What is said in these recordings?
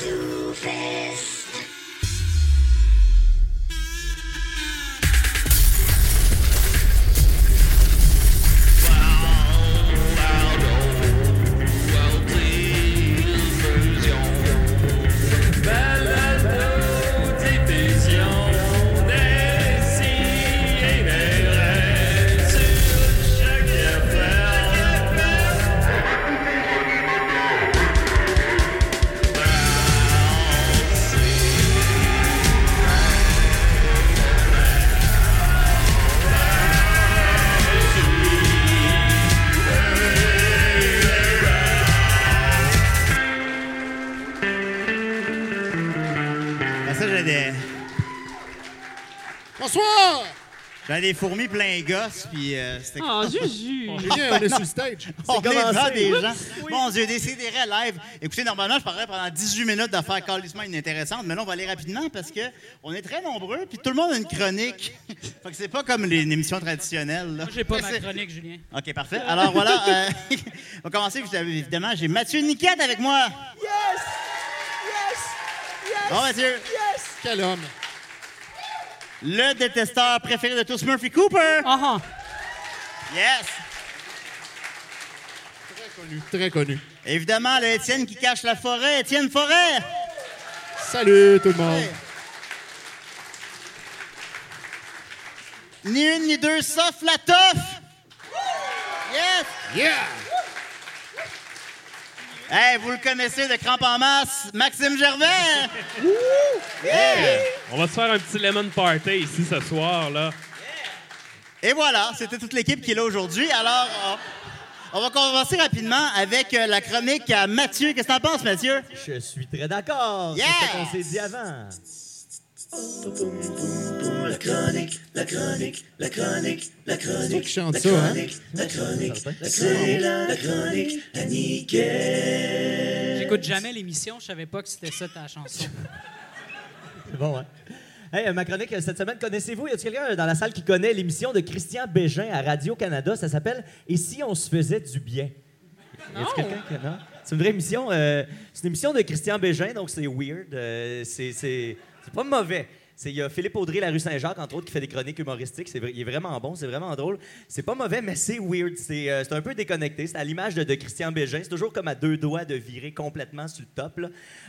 Ben, j'avais des fourmis plein gosse, puis euh, c'était Oh, Juju! Julien, on est sur le stage. On est devant des gens. Mon Dieu, décidérez live. Écoutez, normalement, je parlerais pendant 18 minutes d'affaires calissement inintéressantes, mais là, on va aller rapidement parce que on est très nombreux, puis tout le monde a une chronique. fait que c'est pas comme les, une émission traditionnelle. là. Moi, j'ai pas Mais ma chronique, Julien. OK, parfait. Alors voilà, euh, on va commencer évidemment. J'ai Mathieu Niquette avec moi. Yes! Yes! Yes! Bon, Mathieu. Yes! Quel homme! Le détesteur préféré de tous, Murphy Cooper. Ah ah! Yes. Très connu. Très connu. Évidemment, le Étienne qui cache la forêt, Étienne Forêt. Salut tout le monde. Ni une ni deux, sauf la toffe. Yes. Yeah! Hey, vous le connaissez de crampe en masse, Maxime Gervais? Yeah. On va se faire un petit lemon party ici ce soir, là. Et voilà, c'était toute l'équipe qui est là aujourd'hui. Alors, on, on va commencer rapidement avec euh, la chronique à Mathieu. Qu'est-ce que t'en penses, Mathieu? Je suis très d'accord. Yes! C'est ce qu'on s'est dit avant. C'est toi qui chante ça, hein? J'écoute jamais l'émission, je savais pas que c'était ça ta chanson. C'est bon, hein? Hey, euh, ma chronique euh, cette semaine, connaissez-vous, y a quelqu'un euh, dans la salle qui connaît l'émission de Christian Bégin à Radio-Canada? Ça s'appelle Et si on se faisait du bien? Y a quelqu'un qui non? C'est une vraie émission. euh, c'est une émission de Christian Bégin, donc c'est weird. euh, c'est, c'est, pas mauvais. Il y a Philippe Audrey, la rue Saint-Jacques, entre autres, qui fait des chroniques humoristiques. Vrai- il est vraiment bon, c'est vraiment drôle. C'est pas mauvais, mais c'est weird. C'est, euh, un peu déconnecté. C'est à l'image de, Christian Bégin. C'est toujours comme à deux doigts de virer complètement sur le top.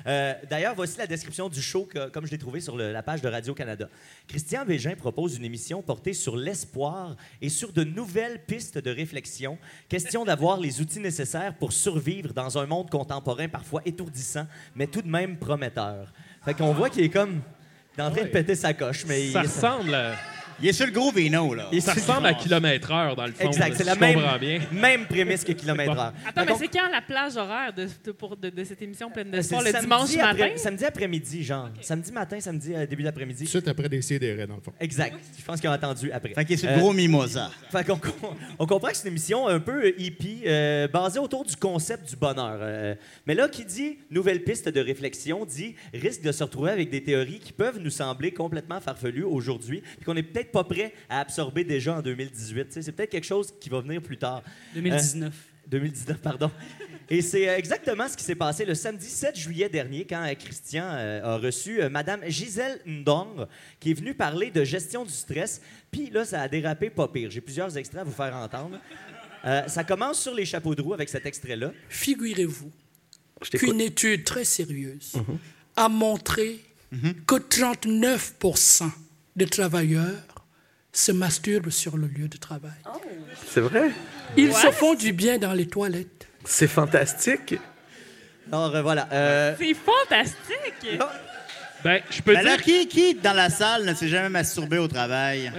Euh, d'ailleurs, voici la description du show, que- comme je l'ai trouvé sur la page de Radio-Canada. Christian Bégin propose une émission portée sur l'espoir et sur de nouvelles pistes de réflexion. Question d'avoir les outils nécessaires pour survivre dans un monde contemporain parfois étourdissant, mais tout de même prometteur. Fait qu'on voit qu'il est comme il est en train de péter sa coche, mais il- Ça ressemble à, Il est sur le gros Vino, là. il- ça ressemble à kilomètre heure, dans le fond. Exact, c'est la même, bien. même prémisse que kilomètre heure. Attends, mais c'est quand la plage horaire de, de- pour- de- de cette émission pleine c'est d'espoir? Le samedi dimanche après- matin? Samedi après-midi, genre. Samedi matin, samedi euh, début d'après-midi. de suite après des CDR, dans le fond. Exact. Je pense qu'ils ont entendu après. Fait qu'il est sur Euh, le gros mimosa. Fait qu'on on comprend que c'est une émission un peu euh, hippie, euh, basée autour du concept du bonheur. Euh, mais là, qui dit nouvelle piste de réflexion, dit risque de se retrouver avec des théories qui peuvent nous sembler complètement farfelues aujourd'hui, puis qu'on n'est peut-être pas prêt à absorber déjà en 2018. Tu sais, C'est peut-être quelque chose qui va venir plus tard. 2019. 2019, pardon. Et c'est euh, exactement ce qui s'est passé le samedi 7 juillet dernier quand euh, Christian euh, a reçu euh, Madame Gisèle Ndong, qui est venue parler de gestion du stress. Puis là, ça a dérapé pas pire. J'ai plusieurs extraits à vous faire entendre. Euh, ça commence sur les chapeaux de roue avec cet extrait-là. Figurez-vous qu'une étude très sérieuse a montré que 39% des travailleurs se masturbent sur le lieu de travail. C'est vrai? Ils se font du bien dans les toilettes. C'est fantastique. Alors euh, voilà. euh, C'est fantastique! Ben, je peux Ben dire, qui, qui, dans la salle, ne s'est jamais masturbé au travail?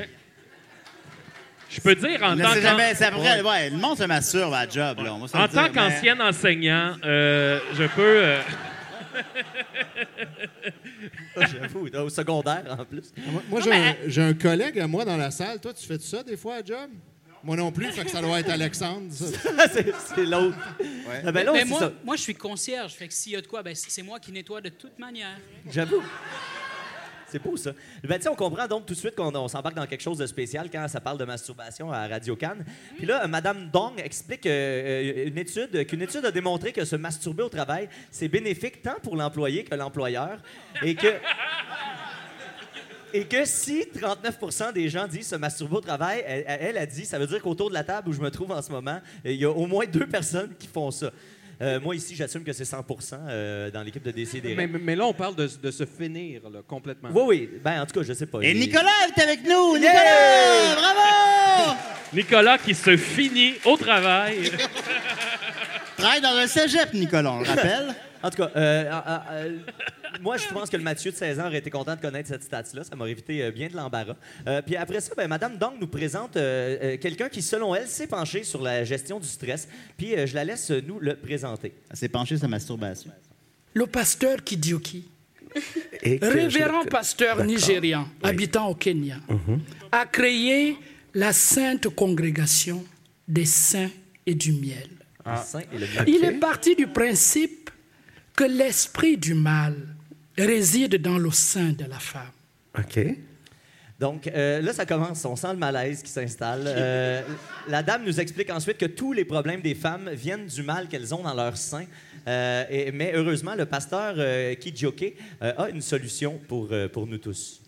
je peux dire en Ne tant. C'est après, ouais, le monde se masturbe à la job, là. en tant mais- qu'ancien enseignant, euh, je peux. J'avoue, au secondaire en plus. Moi, moi, j'ai un, j'ai un collègue à moi dans la salle. Toi, tu fais ça des fois à job? Moi non plus, fait que ça doit être Alexandre. ça. c'est c'est l'autre. Ah, ben c'est moi, ça. moi, je suis concierge, fait que s'il y a de quoi, ben, c'est moi qui nettoie de toute manière. J'avoue. C'est beau, ça. Ben, on comprend donc tout de suite qu'on on s'embarque dans quelque chose de spécial quand ça parle de masturbation à Radio Cannes. Puis là, Madame Dong explique euh, euh, une étude, qu'une étude a démontré que se masturber au travail, c'est bénéfique tant pour l'employé que l'employeur. Et que. Et que si 39% des gens disent se masturber au travail, elle a dit, ça veut dire qu'autour de la table où je me trouve en ce moment, il y a au moins deux personnes qui font ça. Euh, moi, ici, j'assume que c'est 100% euh, dans l'équipe de DCD. Mais, mais là, on parle de, de se finir là, complètement. Oui, oui. Ben, en tout cas, je sais pas. Et Il- Nicolas est avec nous! Nicolas! Bravo! Nicolas qui se finit au travail. Travaille dans un cégep, Nicolas, on le rappelle. En tout cas, euh, euh, euh, moi, je pense que le Mathieu de 16 ans aurait été content de connaître cette stat-là. Ça m'aurait évité euh, bien de l'embarras. Euh, puis après ça, ben, Madame Dong nous présente euh, euh, quelqu'un qui, selon elle, s'est penché sur la gestion du stress. Puis euh, je la laisse euh, nous le présenter. Elle s'est penchée sur sa masturbation. Le pasteur Kidioki, je révérend pasteur nigérian Oui. habitant au Kenya, a créé la sainte congrégation des saints et du miel. Et le Il est parti du principe que l'esprit du mal réside dans le sein de la femme. OK. Donc euh, là, ça commence. On sent le malaise qui s'installe. Euh, la dame nous explique ensuite que tous les problèmes des femmes viennent du mal qu'elles ont dans leur sein. Euh, et- mais heureusement, le pasteur euh, euh, a une solution pour, euh, pour nous tous.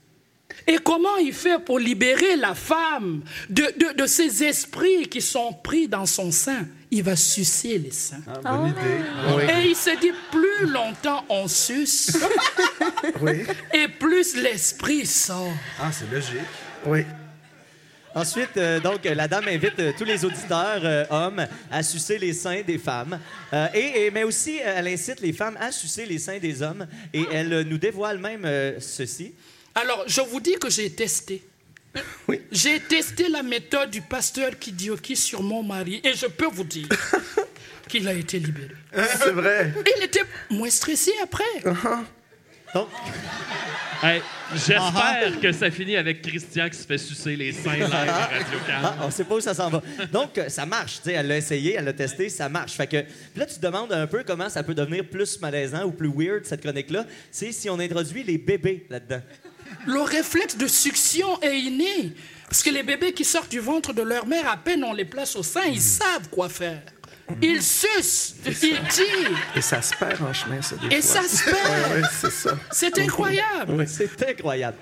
Et comment il fait pour libérer la femme de, de, de ces esprits qui sont pris dans son sein? Il va sucer les seins. Bonne idée. Et il se dit, plus longtemps on suce, Oui. et plus l'esprit sort. Ah, c'est logique. Oui. Ensuite, euh, donc, la dame invite euh, tous les auditeurs euh, hommes à sucer les seins des femmes. Euh, et, et- mais aussi, euh, elle incite les femmes à sucer les seins des hommes. Et elle euh, nous dévoile même euh, ceci. Alors, je vous dis que j'ai testé. J'ai testé la méthode du pasteur Kidioki sur mon mari et je peux vous dire qu'il a été libéré. C'est vrai. Il était moins stressé après. Donc, Hey, J'espère que ça finit avec Christian qui se fait sucer les seins live à radio Ah, on sait pas où ça s'en va. Donc, euh, ça marche. tu sais, Elle l'a essayé, elle l'a testé, ça marche. Fait que, puis là, tu te demandes un peu comment ça peut devenir plus malaisant ou plus weird, cette chronique-là. C'est si on introduit les bébés là-dedans. Le réflexe de succion est inné. Parce que les bébés qui sortent du ventre de leur mère, à peine on les place au sein, ils savent quoi faire. Ils sucent, ils tirent, Et ça se perd en chemin, ça, des et fois. ça se perd. Oui, c'est ça. C'est incroyable. C'est incroyable.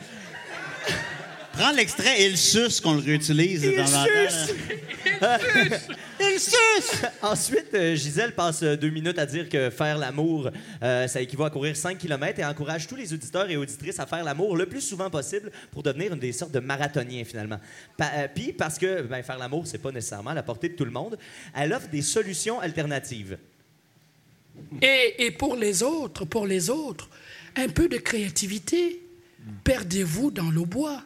Prends l'extrait et le suce qu'on le réutilise. de temps en temps. Il suce! Ensuite, euh, Gisèle passe euh, deux minutes à dire que faire l'amour, euh, ça équivaut à courir 5 km et encourage tous les auditeurs et auditrices à faire l'amour le plus souvent possible pour devenir une des sortes de marathoniens, finalement. Pa- euh, Puis, parce que ben, faire l'amour, c'est pas nécessairement à la portée de tout le monde, elle offre des solutions alternatives. Et, et pour les autres, pour les autres, un peu de créativité. Perdez-vous dans le bois.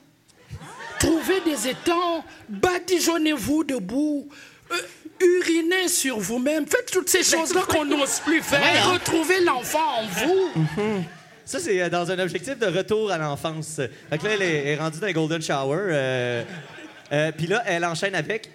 Trouvez des étangs, badigeonnez-vous debout, euh, urinez sur vous-même. Faites toutes ces choses-là qu'on n'ose plus faire. Retrouvez l'enfant en vous. Ça, c'est euh, dans un objectif de retour à l'enfance. Fait que là, elle est, rendue dans golden shower. euh, euh, Puis là, elle enchaîne avec...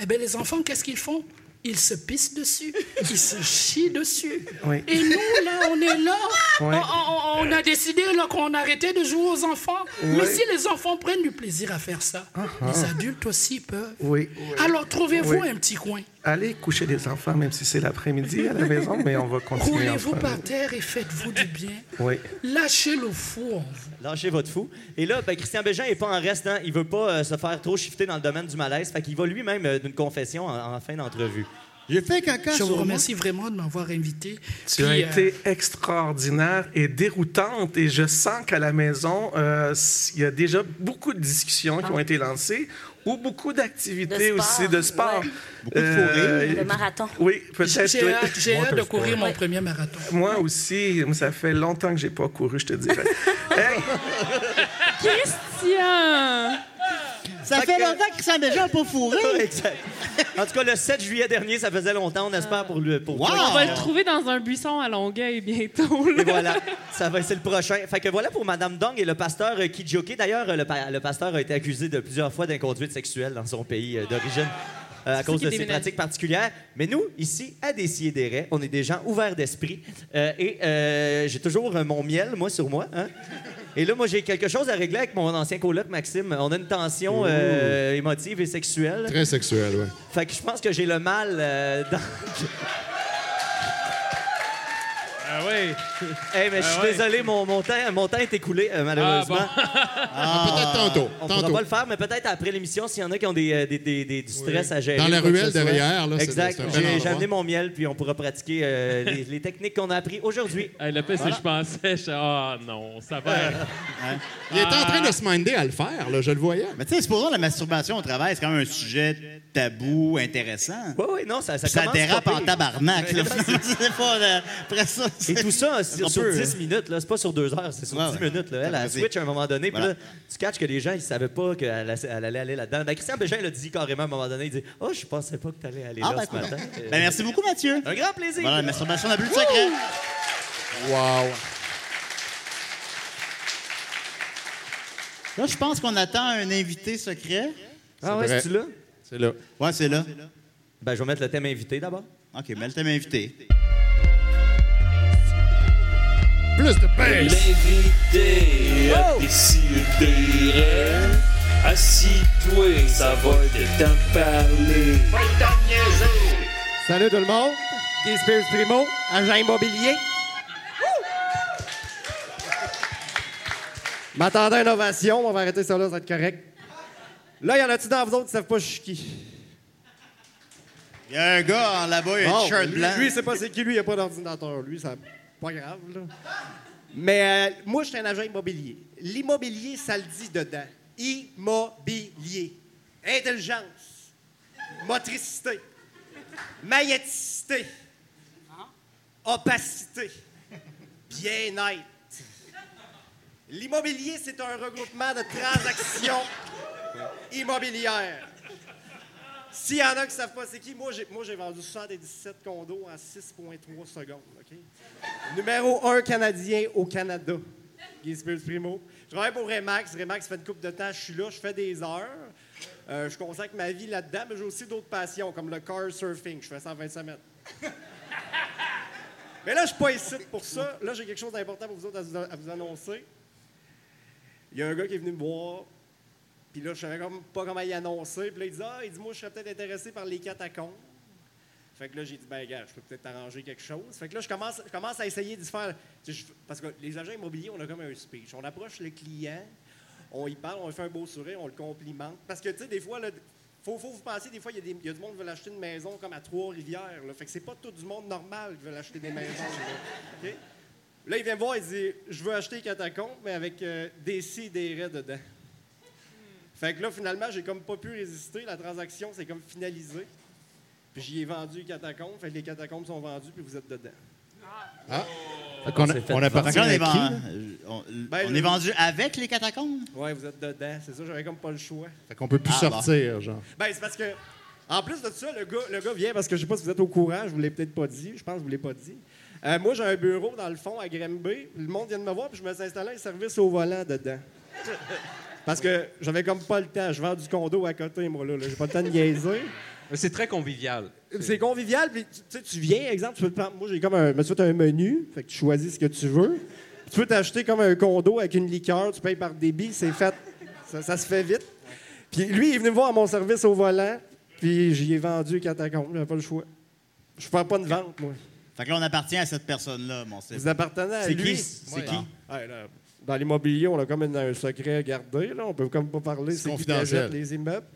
Eh bien, les enfants, qu'est-ce qu'ils font? Ils se pissent dessus, ils se chient dessus. Oui. Et nous, là, on est là. Oui. On, on- on a décidé qu'on arrêtait de jouer aux enfants. Mais si les enfants prennent du plaisir à faire ça, les adultes aussi peuvent. Oui. Alors, trouvez-vous un petit coin? Allez coucher les enfants, même si c'est l'après-midi à la maison, mais on va continuer Roulez-vous par terre et faites-vous du bien. Oui. Lâchez le fou en vous. Lâchez votre fou. Et là, ben, Christian Bégin n'est pas en reste. hein. Il veut pas euh, se faire trop shifter dans le domaine du malaise. Fait qu'il va lui-même euh, d'une confession en, en fin d'entrevue. J'ai fait caca Je vous moi. remercie vraiment de m'avoir invité. Tu Puis, as euh, été extraordinaire et déroutante et je sens qu'à la maison, euh, il y a déjà beaucoup de discussions qui ont été lancées ou beaucoup d'activités De aussi de sport. ouais. Beaucoup de fou rire. Le marathon. Oui, peut-être. J'ai oui. hâte, j'ai hâte de courir mon premier marathon. Moi aussi, ça fait longtemps que j'ai pas couru, je te dirais. Hey, Christian! Ça Fait fait que- longtemps Bégin n'a pas fourré. exact. En tout cas, le 7 juillet dernier, ça faisait longtemps. On espère pour lui. Pour Wow! toi. On va le trouver dans un buisson à Longueuil bientôt. là. Et voilà, ça va c'est le prochain. Fait que voilà pour Madame Dong et le pasteur euh, Kijioke. D'ailleurs, euh, le, pa- le pasteur a été accusé de plusieurs fois d'inconduite sexuelle dans son pays euh, d'origine. euh, à cause de déménagé? pratiques particulières. Mais nous, ici, à Décider on est des gens ouverts d'esprit. Euh, et euh, j'ai toujours euh, mon miel, moi, sur moi. hein. Et là, moi, j'ai quelque chose à régler avec mon ancien coloc, Maxime. On a une tension euh, émotive et sexuelle. Très sexuel, oui. Fait que je pense que j'ai le mal euh, dans... Ah oui. Hey, mais je suis Ah ouais. désolé, mon, mon, temps, mon temps est écoulé, euh, malheureusement. Ah, peut-être tantôt. On pourra tantôt. pas le faire, mais peut-être après l'émission, s'il y en a qui ont des, euh, des- des- des- du stress à gérer. Dans la ou quoi que ruelle ce soit. derrière, là, c'est- Exact. c'est un bel J'ai j'ai endroit. amené mon miel, puis on pourra pratiquer euh, les, les techniques qu'on a appris aujourd'hui. Hey, le pire, c'est que je pensais, je... ah non, ça va. Il était en train de se minder à le faire, là, je le voyais. Mais tu sais, supposons la masturbation au travail, c'est quand même un sujet tabou, intéressant. Oui, oui, non, ça, ça Ça commence dérape pas en pire. tabarnak. là. c'est pas... euh, Après ça, Et c'est- tout ça c'est sur, un sur peu, 10 minutes, là. C'est pas sur deux heures, c'est sur Ouais, 10 ouais. minutes. Là. Elle, elle Vas-y. switch à un moment donné, puis Voilà. là, tu catches que les gens, ils savaient pas qu'elle elle allait aller là-dedans. Ben, Christian Bégin l'a dit carrément à un moment donné. Il dit Oh, je pensais pas que tu allais aller Ah, là ben, ce matin. Euh, Ben, merci beaucoup, Mathieu. Un grand plaisir. Voilà, la masturbation n'a plus de secret. Wow. Là, je pense qu'on attend un invité secret. Ah ouais, c'est-tu là? C'est là. Ouais, c'est là. Ben, je vais mettre le thème invité d'abord. OK, mais le thème invité. Plus de bass. L'invité a décidé. Assis-toi, ça va te t'en parler. Salut tout le monde. Guy Spears Primo, agent immobilier. M'attendais à une ovation, on va arrêter ça là, ça va être correct. Là, y en a-tu dans vous autres qui savent pas je suis qui? Il y a un gars en là-bas, il a un Bon, t-shirt lui, blanc. lui, c'est pas c'est qui, lui, il a pas d'ordinateur. Lui, c'est pas grave, là. Mais euh, moi, je suis un agent immobilier. L'immobilier, ça le dit dedans. Immobilier. Intelligence. Motricité. Magnéticité. Opacité. Bien-être. L'immobilier, c'est un regroupement de transactions immobilières. S'il y en a qui ne savent pas c'est qui, moi j'ai, moi, j'ai vendu 77 condos en 6,3 secondes. OK? Numéro 1 canadien au Canada. Guy Primo. Je travaille pour Remax. Remax fait une couple de temps, je suis là, je fais des heures. Euh, je consacre ma vie là-dedans, mais j'ai aussi d'autres passions, comme le car surfing. Je fais ça en 25 mètres. mais là, je suis pas ici pour ça. Là, j'ai quelque chose d'important pour vous autres à vous annoncer. Il y a un gars qui est venu me voir, puis là, je savais comme, pas comment y annoncer. Puis là, il dit Ah, il dit, moi, je serais peut-être intéressé par les catacombes. Fait que là, j'ai dit, ben, gars, je peux peut-être t'arranger quelque chose. Fait que là, je commence, à essayer d'y faire. parce que les agents immobiliers, on a comme un speech. On approche le client, on y parle, on lui fait un beau sourire, on le complimente. Parce que, tu sais, des fois, là, faut, vous penser, des fois, il y, il y a du monde qui veut acheter une maison comme à Trois-Rivières. Fait que c'est pas tout du monde normal qui veut acheter des maisons. là. Il vient me voir, il dit Je veux acheter les catacombes, mais avec euh, des si et des raies dedans. Fait que là, finalement, j'ai comme pas pu résister. La transaction, c'est comme finalisé. Puis j'y ai vendu les catacombes. Fait que les catacombes sont vendus, puis vous êtes dedans. Ah. Fait qu'on a- on a là, on est, avec qui, ven- là? euh, on, Ben, on est vendu avec les catacombes? Ouais, vous êtes dedans. C'est ça, j'avais comme pas le choix. Fait qu'on peut plus Ah, sortir, genre. Ben, c'est parce que, en plus de ça, le gars, le gars vient parce que je sais pas si vous êtes au courant, je vous l'ai peut-être pas dit, je pense que je vous l'ai pas dit. Euh, moi, j'ai un bureau dans le fond à Grimby. Le monde vient de me voir, puis je me suis installé un service au volant dedans. Parce que j'avais comme pas le temps. Je vends du condo à côté, moi, là. là. J'ai pas le temps de niaiser. Mais C'est très convivial. C'est convivial, puis tu, tu sais, tu viens, exemple, tu peux te prendre- moi j'ai comme un, fait un menu, fait que tu choisis ce que tu veux. Tu peux t'acheter comme un condo avec une liqueur, tu payes par débit, c'est fait, ça, ça se fait vite. Puis lui, il est venu me voir à mon service au volant, puis j'y ai vendu catacombes, j'avais pas le choix. Je fais pas de vente, moi. Fait que là, on appartient à cette personne-là, mon Steve. Vous appartenez à C'est lui. qui? C'est Ouais. qui? Ouais, là, dans l'immobilier, on a comme une- un secret gardé, là. On peut comme pas parler, C'est confidentiel. les immeubles.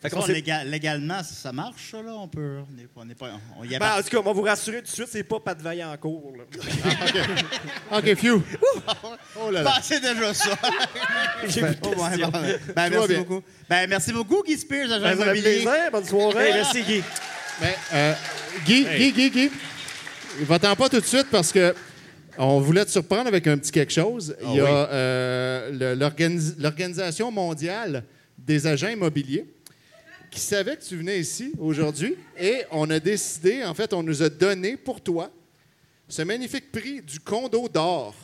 Fait s'est- légal- légalement, ça, ça marche, ça, là? On peut... On est, on est pas... On y Ben, en tout cas, on va vous rassurer tout de suite, c'est pas Pat Vaillancourt, là. OK, few. Oh là là. Ben, c'est déjà ça. J'ai de Oh. Ben, Tout va merci bien. beaucoup. Ben, merci beaucoup, Guy Spears, agent Ben, ça immobilier. plaisir, bonne soirée. Hey, merci, Guy. Mais, euh, Guy, Guy, Guy, Guy, va-t'en pas tout de suite parce que on voulait te surprendre avec un petit quelque chose. Il y a euh, l'Organisation mondiale des agents immobiliers qui savait que tu venais ici aujourd'hui et on a décidé, en fait, on nous a donné pour toi ce magnifique prix du condo d'or.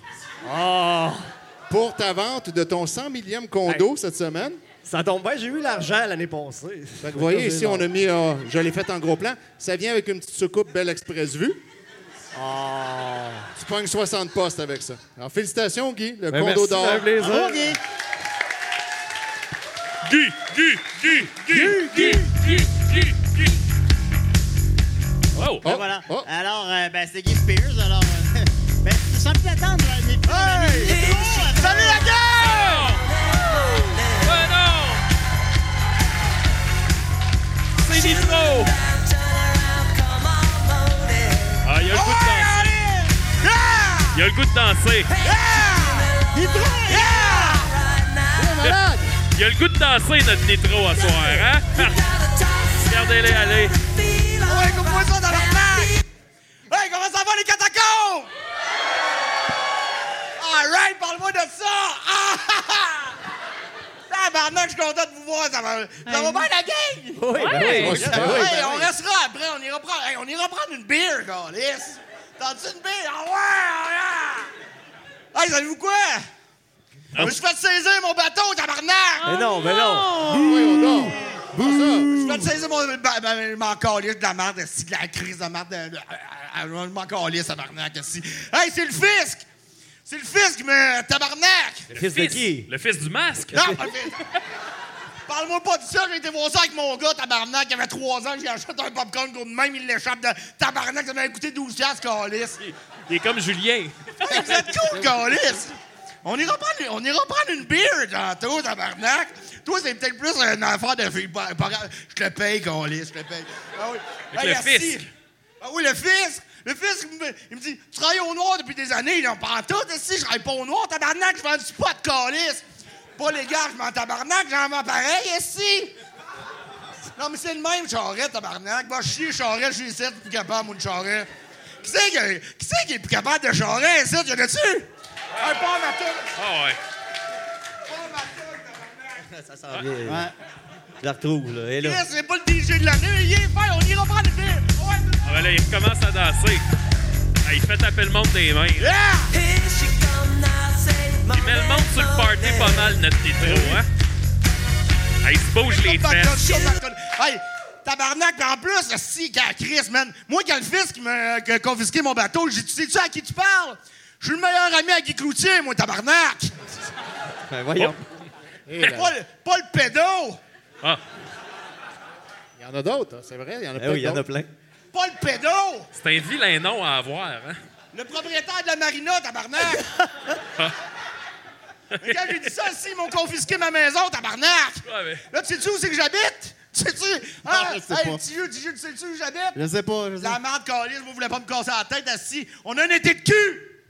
Pour ta vente de ton 100 millième condo cette semaine. Ça tombe bien, j'ai eu l'argent l'année passée. Vous voyez, ici, on a mis, euh, je l'ai fait en gros plan. Ça vient avec une petite soucoupe Belle Express Vue. Tu pognes 60 postes avec ça. Alors, félicitations, Guy. Le Ben, condo d'or. Bravo, Guy. Guy, Guy, Guy, Guy, Guy, Guy, Guy, Guy. Oh! Ben voilà. oh. Alors, euh, ben, c'est Guy Spears. Alors, euh, ben, sans plus attendre, euh, mes Hey! Salut la gang! Ouais, non! C'est Nitro! Il a le goût de danser. Il a le goût de danser, notre Nitro, à soir, hein? Regardez-les aller. Ouais, coupe-moi ça dans l'arnaque! Hey, comment ça va les catacombes? Alright, parle-moi de ça! Ah! ah, ah! Je suis content de vous voir. Ça va, ça va bien la gang? Oui, ben oui. Ben oui. hey, on restera après, on ira prendre, hey, on ira prendre une bière, Galice. T'as-tu une bière? Ah ouais, ouais! Hey, savez-vous quoi? Je me suis fait saisir mon bateau, tabarnak! Mais non, mais non. Voyons donc. Pas ça. Je vais te saisir mon. Ben, ben, je m'en calisse de la merde, de la crise de merde. de- de- Je m'en calisse, tabarnak, esti. Hey, c'est le fisc! C'est le fisc, mais tabarnak! Le Fils de qui? Le fils du masque. Non, pas le fisc. Parle-moi pas de ça, j'ai été voir ça avec mon gars, tabarnak, il avait 3 ans, j'ai acheté un popcorn de même, il l'échappe de tabarnak, ça m'a coûté 12 piastres, calice. Il est comme Julien. Vous êtes cool, calice! On ira prendre, on ira prendre une bière tantôt, tabarnak. Toi, c'est peut-être plus une affaire de fille. Je te le paye, calice, je te le paye. Ah oui. Avec le fisc. Ah oui, le fisc. Le fisc, il me, il me dit Tu travailles au noir depuis des années. Pas en tout. Si, je travaille pas au noir, tabarnak, je vends du pot, calice. Pas légal, je m'en tabarnak, j'en vends pareil, ici. Non, mais c'est le même, charret, tabarnak. Va chier, charret, je suis ici, plus capable, mon charret. Qui c'est qui, qui c'est qui est plus capable de charret, ici? Y'en a-tu? Un pas ma. Ah ouais. Pas ma tabarnak. Ça s'en vient. Ouais. Je la retrouve, là. Elle est là. C'est pas le DJ de l'année, il est fait, on ira prendre une bière. Ouais. Ah ben là, il recommence à danser. Il fait taper le monde des mains. Yeah! Il met le monde sur le party pas mal, notre Nitro, hein? Ah, il se bouge les fesses. Hey, tabarnak, en plus, si, Chris, man, moi, quand le fils qui m'a confisqué mon bateau, j'ai dit, sais-tu à qui tu parles? Je suis le meilleur ami à Guy Cloutier, moi, tabarnak! Ben, voyons. Ben, Pas le, pas le pédo! Ah, Il y en a d'autres, hein, c'est vrai. Il y en a Eh oui, il y en a plein. Pas le pédo! c'est un vilain nom à avoir, hein? Le propriétaire de la marina, tabarnak! Mais quand j'ai dit ça, si, ils m'ont confisqué ma maison, tabarnak! Ouais, mais... Là, tu sais-tu où c'est que j'habite? Tu sais-tu? Hein? je sais hey, pas. petit jeu, petit jeu, tu sais-tu où j'habite? Je sais pas, je sais La merde, calice, vous voulez pas me casser la tête, assis. On a un été de cul!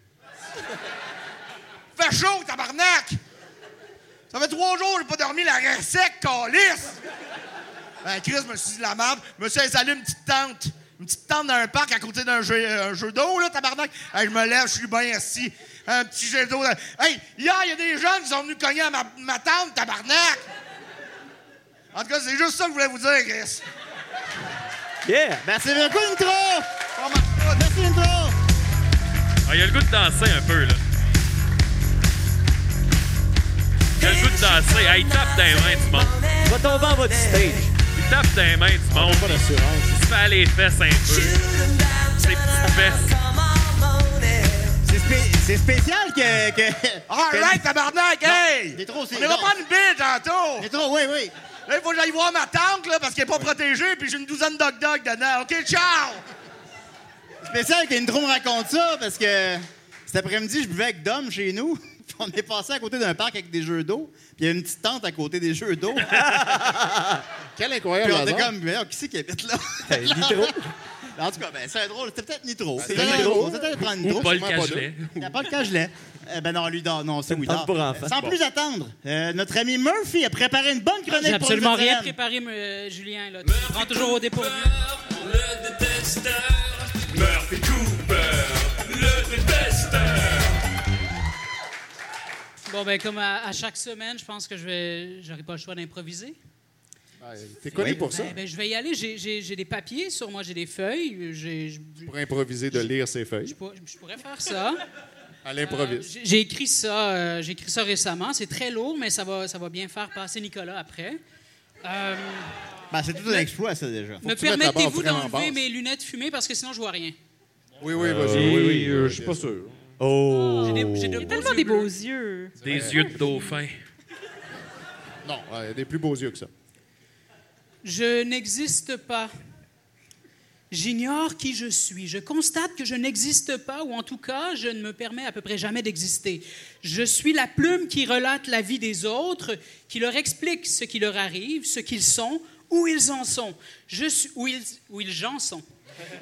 Fait chaud, tabarnak! Ça fait trois jours que j'ai pas dormi, la raie sec, calice! Ben, Chris, je me suis dit de la merde. Je me suis installé une petite tente. Une petite tente dans un parc à côté d'un jeu, un jeu d'eau, là, tabarnak? Hey, je me lève, je suis bien assis. Un petit jet d'eau. là. Hey, hier, il y a des jeunes qui sont venus cogner à ma, ma tente, tabarnak! En tout cas, c'est juste ça que je voulais vous dire, Chris. Yeah! Merci beaucoup, Nitro! Merci, Nitro! Ah, il a le goût de danser un peu, là. Il a le goût de danser. Ah, il tape dans les mains monde. Va tomber en mode stage. Tape les mains du monde. Pas fait aller les fesses un peu. Ses petites fesses. C'est spé- c'est spécial que. que All right, tabarnak, hey! Nitro, c'est. On ira prendre une bille tantôt! Nitro, oui, oui. Là, il faut que j'aille voir ma tante, là, parce qu'elle n'est pas protégée, puis j'ai une douzaine d'hot dogs dedans. OK, ciao! Spécial que Nitro me raconte ça parce que cet après-midi, je buvais avec Dom chez nous. Puis on est passé à côté d'un parc avec des jeux d'eau. Puis il y a une petite tente à côté des jeux d'eau. Quel Puis incroyable on était hasard. comme, mais qui c'est qui habite là? Hey, Nitro. En tout cas, ben, c'est drôle. C'était peut-être Nitro. C'est C'était Nitro. C'était peut-être prendre Ou Nitro. Paul sûrement pas Cagelet. Il n'y a pas le cagelet. Euh, ben non, lui, non, non c'est une pour enfants. Sans plus attendre, euh, notre ami Murphy a préparé une bonne chronique J'ai pour absolument nous cette rien semaine. préparé, euh, Julien. Là. Tu me prends toujours au dépourvu. Le détesteur. Murphy Cooper. Bon, ben comme à, à chaque semaine, je pense que je vais, j'aurai pas le choix d'improviser. Ouais, T'es connu pour ça? Ben, ben, je vais y aller. J'ai, des papiers sur moi, j'ai des feuilles. Je, Pour improviser, de lire je feuilles? je pourrais faire ça. À Euh, l'improviste. j'ai, j'ai écrit ça. euh, j'ai écrit ça récemment. C'est très lourd, mais ça va, ça va bien faire passer Nicolas après. Euh, Ben, c'est tout un exploit, ça, déjà. me permettez-vous d'enlever mes lunettes fumées parce que sinon je vois rien. Oui, oui, Euh, vas-y. oui, oui, je suis pas sûr. Oh! J'ai des- j'ai de Il a beaux tellement yeux des bleus. beaux yeux. Des yeux de dauphin. Non, il y a des plus beaux yeux que ça. Je n'existe pas. J'ignore qui je suis. Je constate que je n'existe pas, ou en tout cas, je ne me permets à peu près jamais d'exister. Je suis la plume qui relate la vie des autres, qui leur explique ce qui leur arrive, ce qu'ils sont, où ils en sont, je suis, où, ils, où ils en sont.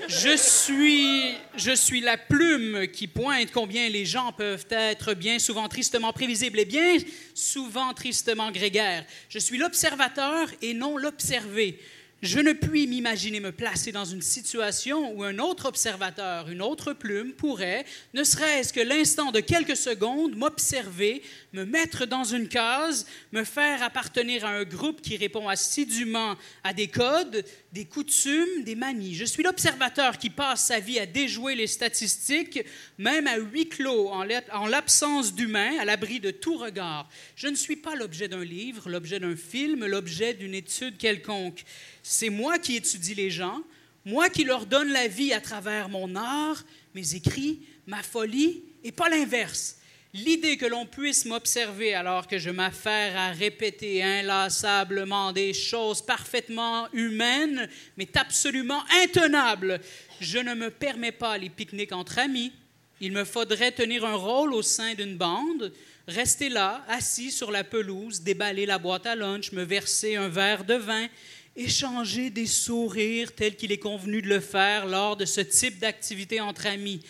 Je suis, je suis la plume qui pointe combien les gens peuvent être bien souvent tristement prévisibles et bien souvent tristement grégaires. Je suis l'observateur et non l'observé. Je ne puis m'imaginer me placer dans une situation où un autre observateur, une autre plume pourrait, ne serait-ce que l'instant de quelques secondes, m'observer, me mettre dans une case, me faire appartenir à un groupe qui répond assidûment à des codes, des coutumes, des manies. Je suis l'observateur qui passe sa vie à déjouer les statistiques, même à huis clos, en l'ab- en l'absence d'humain, à l'abri de tout regard. Je ne suis pas l'objet d'un livre, l'objet d'un film, l'objet d'une étude quelconque. C'est moi qui étudie les gens, moi qui leur donne la vie à travers mon art, mes écrits, ma folie, et pas l'inverse. L'idée que l'on puisse m'observer alors que je m'affaire à répéter inlassablement des choses parfaitement humaines m'est absolument intenable. Je ne me permets pas les pique-niques entre amis. Il me faudrait tenir un rôle au sein d'une bande, rester là, assis sur la pelouse, déballer la boîte à lunch, me verser un verre de vin, échanger des sourires tels qu'il est convenu de le faire lors de ce type d'activité entre amis.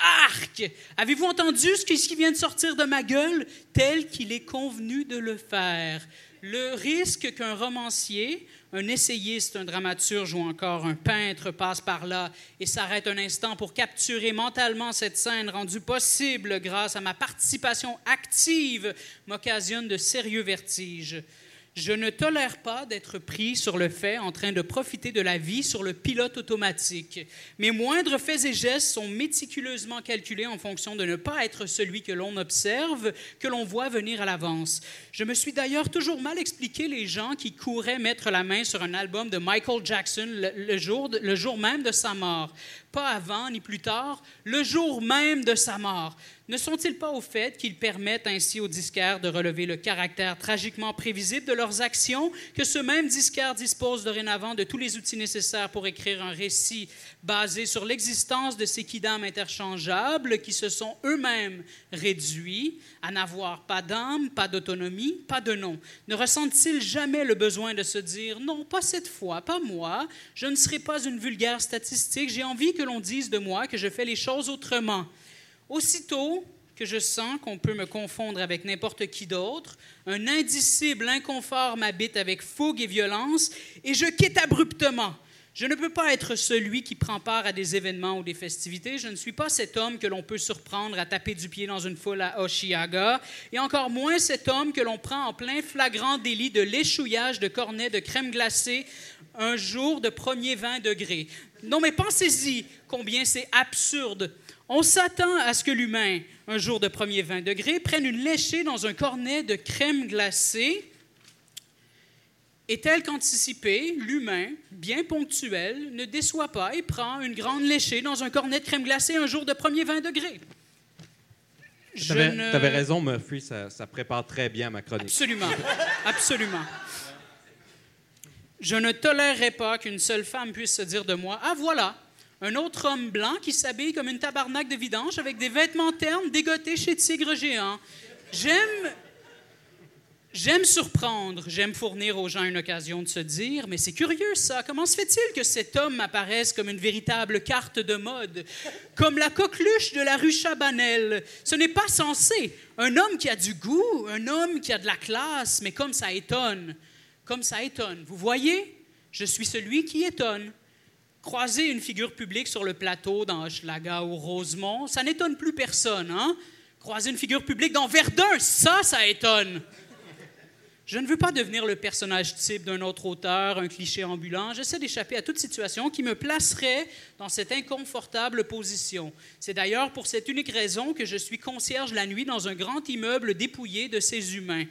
Arc! Avez-vous entendu ce qui, vient de sortir de ma gueule? Tel qu'il est convenu de le faire. Le risque qu'un romancier, un essayiste, un dramaturge ou encore un peintre passe par là et s'arrête un instant pour capturer mentalement cette scène rendue possible grâce à ma participation active m'occasionne de sérieux vertiges. Je ne tolère pas d'être pris sur le fait en train de profiter de la vie sur le pilote automatique. Mes moindres faits et gestes sont méticuleusement calculés en fonction de ne pas être celui que l'on observe, que l'on voit venir à l'avance. Je me suis d'ailleurs toujours mal expliqué les gens qui couraient mettre la main sur un album de Michael Jackson le, jour, le jour même de sa mort. Pas avant ni plus tard, le jour même de sa mort. Ne sont-ils pas au fait qu'ils permettent ainsi aux disquaires de relever le caractère tragiquement prévisible de leurs actions, que ce même disquaire dispose dorénavant de tous les outils nécessaires pour écrire un récit basé sur l'existence de ces kidams interchangeables qui se sont eux-mêmes réduits à n'avoir pas d'âme, pas d'autonomie, pas de nom? Ne ressentent-ils jamais le besoin de se dire non, pas cette fois, pas moi, je ne serai pas une vulgaire statistique, j'ai envie que l'on dise de moi que je fais les choses autrement? Aussitôt que je sens qu'on peut me confondre avec n'importe qui d'autre, un indicible inconfort m'habite avec fougue et violence, et je quitte abruptement. Je ne peux pas être celui qui prend part à des événements ou des festivités. Je ne suis pas cet homme que l'on peut surprendre à taper du pied dans une foule à Oshiaga, et encore moins cet homme que l'on prend en plein flagrant délit de l'échouillage de cornets de crème glacée un jour de premier 20 degrés. Non, mais pensez-y combien c'est absurde. On s'attend à ce que l'humain, un jour de premier 20 degrés, prenne une léchée dans un cornet de crème glacée. Et tel qu'anticipé, l'humain, bien ponctuel, ne déçoit pas et prend une grande léchée dans un cornet de crème glacée un jour de premier 20 degrés. Ne- t'avais raison, Murphy, ça, ça prépare très bien ma chronique. Absolument. Absolument. Je ne tolérerai pas qu'une seule femme puisse se dire de moi Ah, voilà, un autre homme blanc qui s'habille comme une tabarnak de vidange avec des vêtements ternes dégotés chez Tigre Géant. J'aime. J'aime surprendre, j'aime fournir aux gens une occasion de se dire, mais c'est curieux ça, comment se fait-il que cet homme apparaisse comme une véritable carte de mode, comme la coqueluche de la rue Chabanel? Ce n'est pas censé. Un homme qui a du goût, un homme qui a de la classe, mais comme ça étonne, comme ça étonne. Vous voyez, je suis celui qui étonne. Croiser une figure publique sur le plateau dans Hochelaga ou Rosemont, ça n'étonne plus personne, hein? Croiser une figure publique dans Verdun, ça, ça étonne. Je ne veux pas devenir le personnage type d'un autre auteur, un cliché ambulant. J'essaie d'échapper à toute situation qui me placerait dans cette inconfortable position. C'est d'ailleurs pour cette unique raison que je suis concierge la nuit dans un grand immeuble dépouillé de ses humains,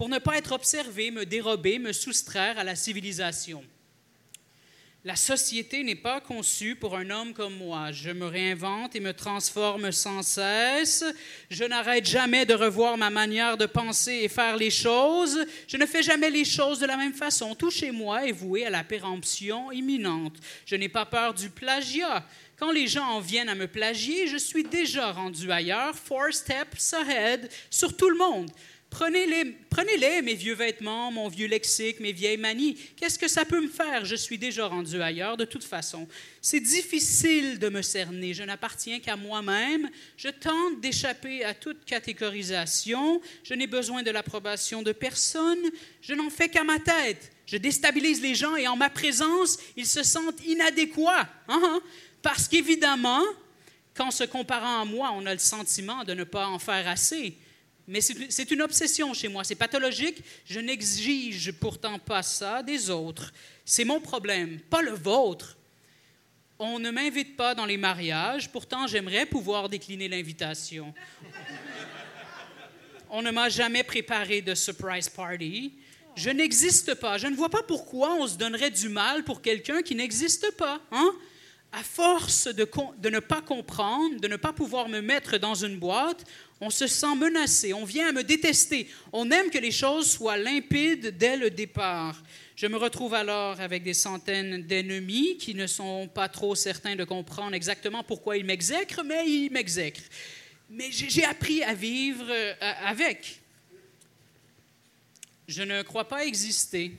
pour ne pas être observé, me dérober, me soustraire à la civilisation. La société n'est pas conçue pour un homme comme moi. Je me réinvente et me transforme sans cesse. Je n'arrête jamais de revoir ma manière de penser et faire les choses. Je ne fais jamais les choses de la même façon. Tout chez moi est voué à la péremption imminente. Je n'ai pas peur du plagiat. Quand les gens en viennent à me plagier, je suis déjà rendu ailleurs, four steps ahead, sur tout le monde. Prenez-les, prenez-les, mes vieux vêtements, mon vieux lexique, mes vieilles manies. Qu'est-ce que ça peut me faire? Je suis déjà rendu ailleurs de toute façon. C'est difficile de me cerner. Je n'appartiens qu'à moi-même. Je tente d'échapper à toute catégorisation. Je n'ai besoin de l'approbation de personne. Je n'en fais qu'à ma tête. Je déstabilise les gens et en ma présence, ils se sentent inadéquats. Hein, hein? Parce qu'évidemment, qu'en se comparant à moi, on a le sentiment de ne pas en faire assez. Mais c'est une obsession chez moi, c'est pathologique. Je n'exige pourtant pas ça des autres. C'est mon problème, pas le vôtre. On ne m'invite pas dans les mariages, pourtant j'aimerais pouvoir décliner l'invitation. On ne m'a jamais préparé de surprise party. Je n'existe pas. Je ne vois pas pourquoi on se donnerait du mal pour quelqu'un qui n'existe pas. Hein? À force de ne pas comprendre, de ne pas pouvoir me mettre dans une boîte, on se sent menacé, on vient à me détester. On aime que les choses soient limpides dès le départ. Je me retrouve alors avec des centaines d'ennemis qui ne sont pas trop certains de comprendre exactement pourquoi ils m'exècrent, mais ils m'exècrent. Mais j'ai appris à vivre euh, avec. Je ne crois pas exister.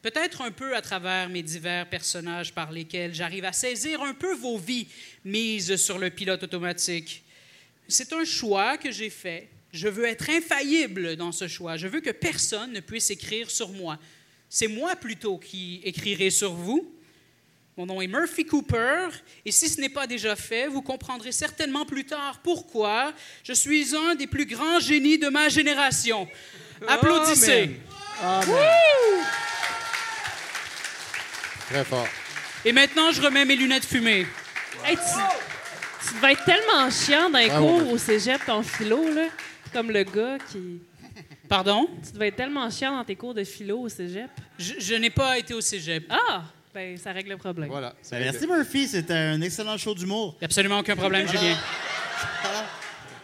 Peut-être un peu à travers mes divers personnages par lesquels j'arrive à saisir un peu vos vies mises sur le pilote automatique. C'est un choix que j'ai fait. Je veux être infaillible dans ce choix. Je veux que personne ne puisse écrire sur moi. C'est moi plutôt qui écrirai sur vous. Mon nom est Murphy Cooper, et si ce n'est pas déjà fait, vous comprendrez certainement plus tard pourquoi je suis un des plus grands génies de ma génération. Applaudissez. Très fort. Et maintenant, je remets mes lunettes fumées. Hey, tu, tu devais être tellement chiant dans les Bravo, cours au cégep, ton philo, là. Comme le gars qui. Pardon? Tu devais être tellement chiant dans tes cours de philo au cégep. Je, je n'ai pas été au cégep. Ah! Ben, ça règle le problème. Voilà. Ben, merci Murphy, c'était un excellent show d'humour. Absolument aucun problème, Voilà. Julien.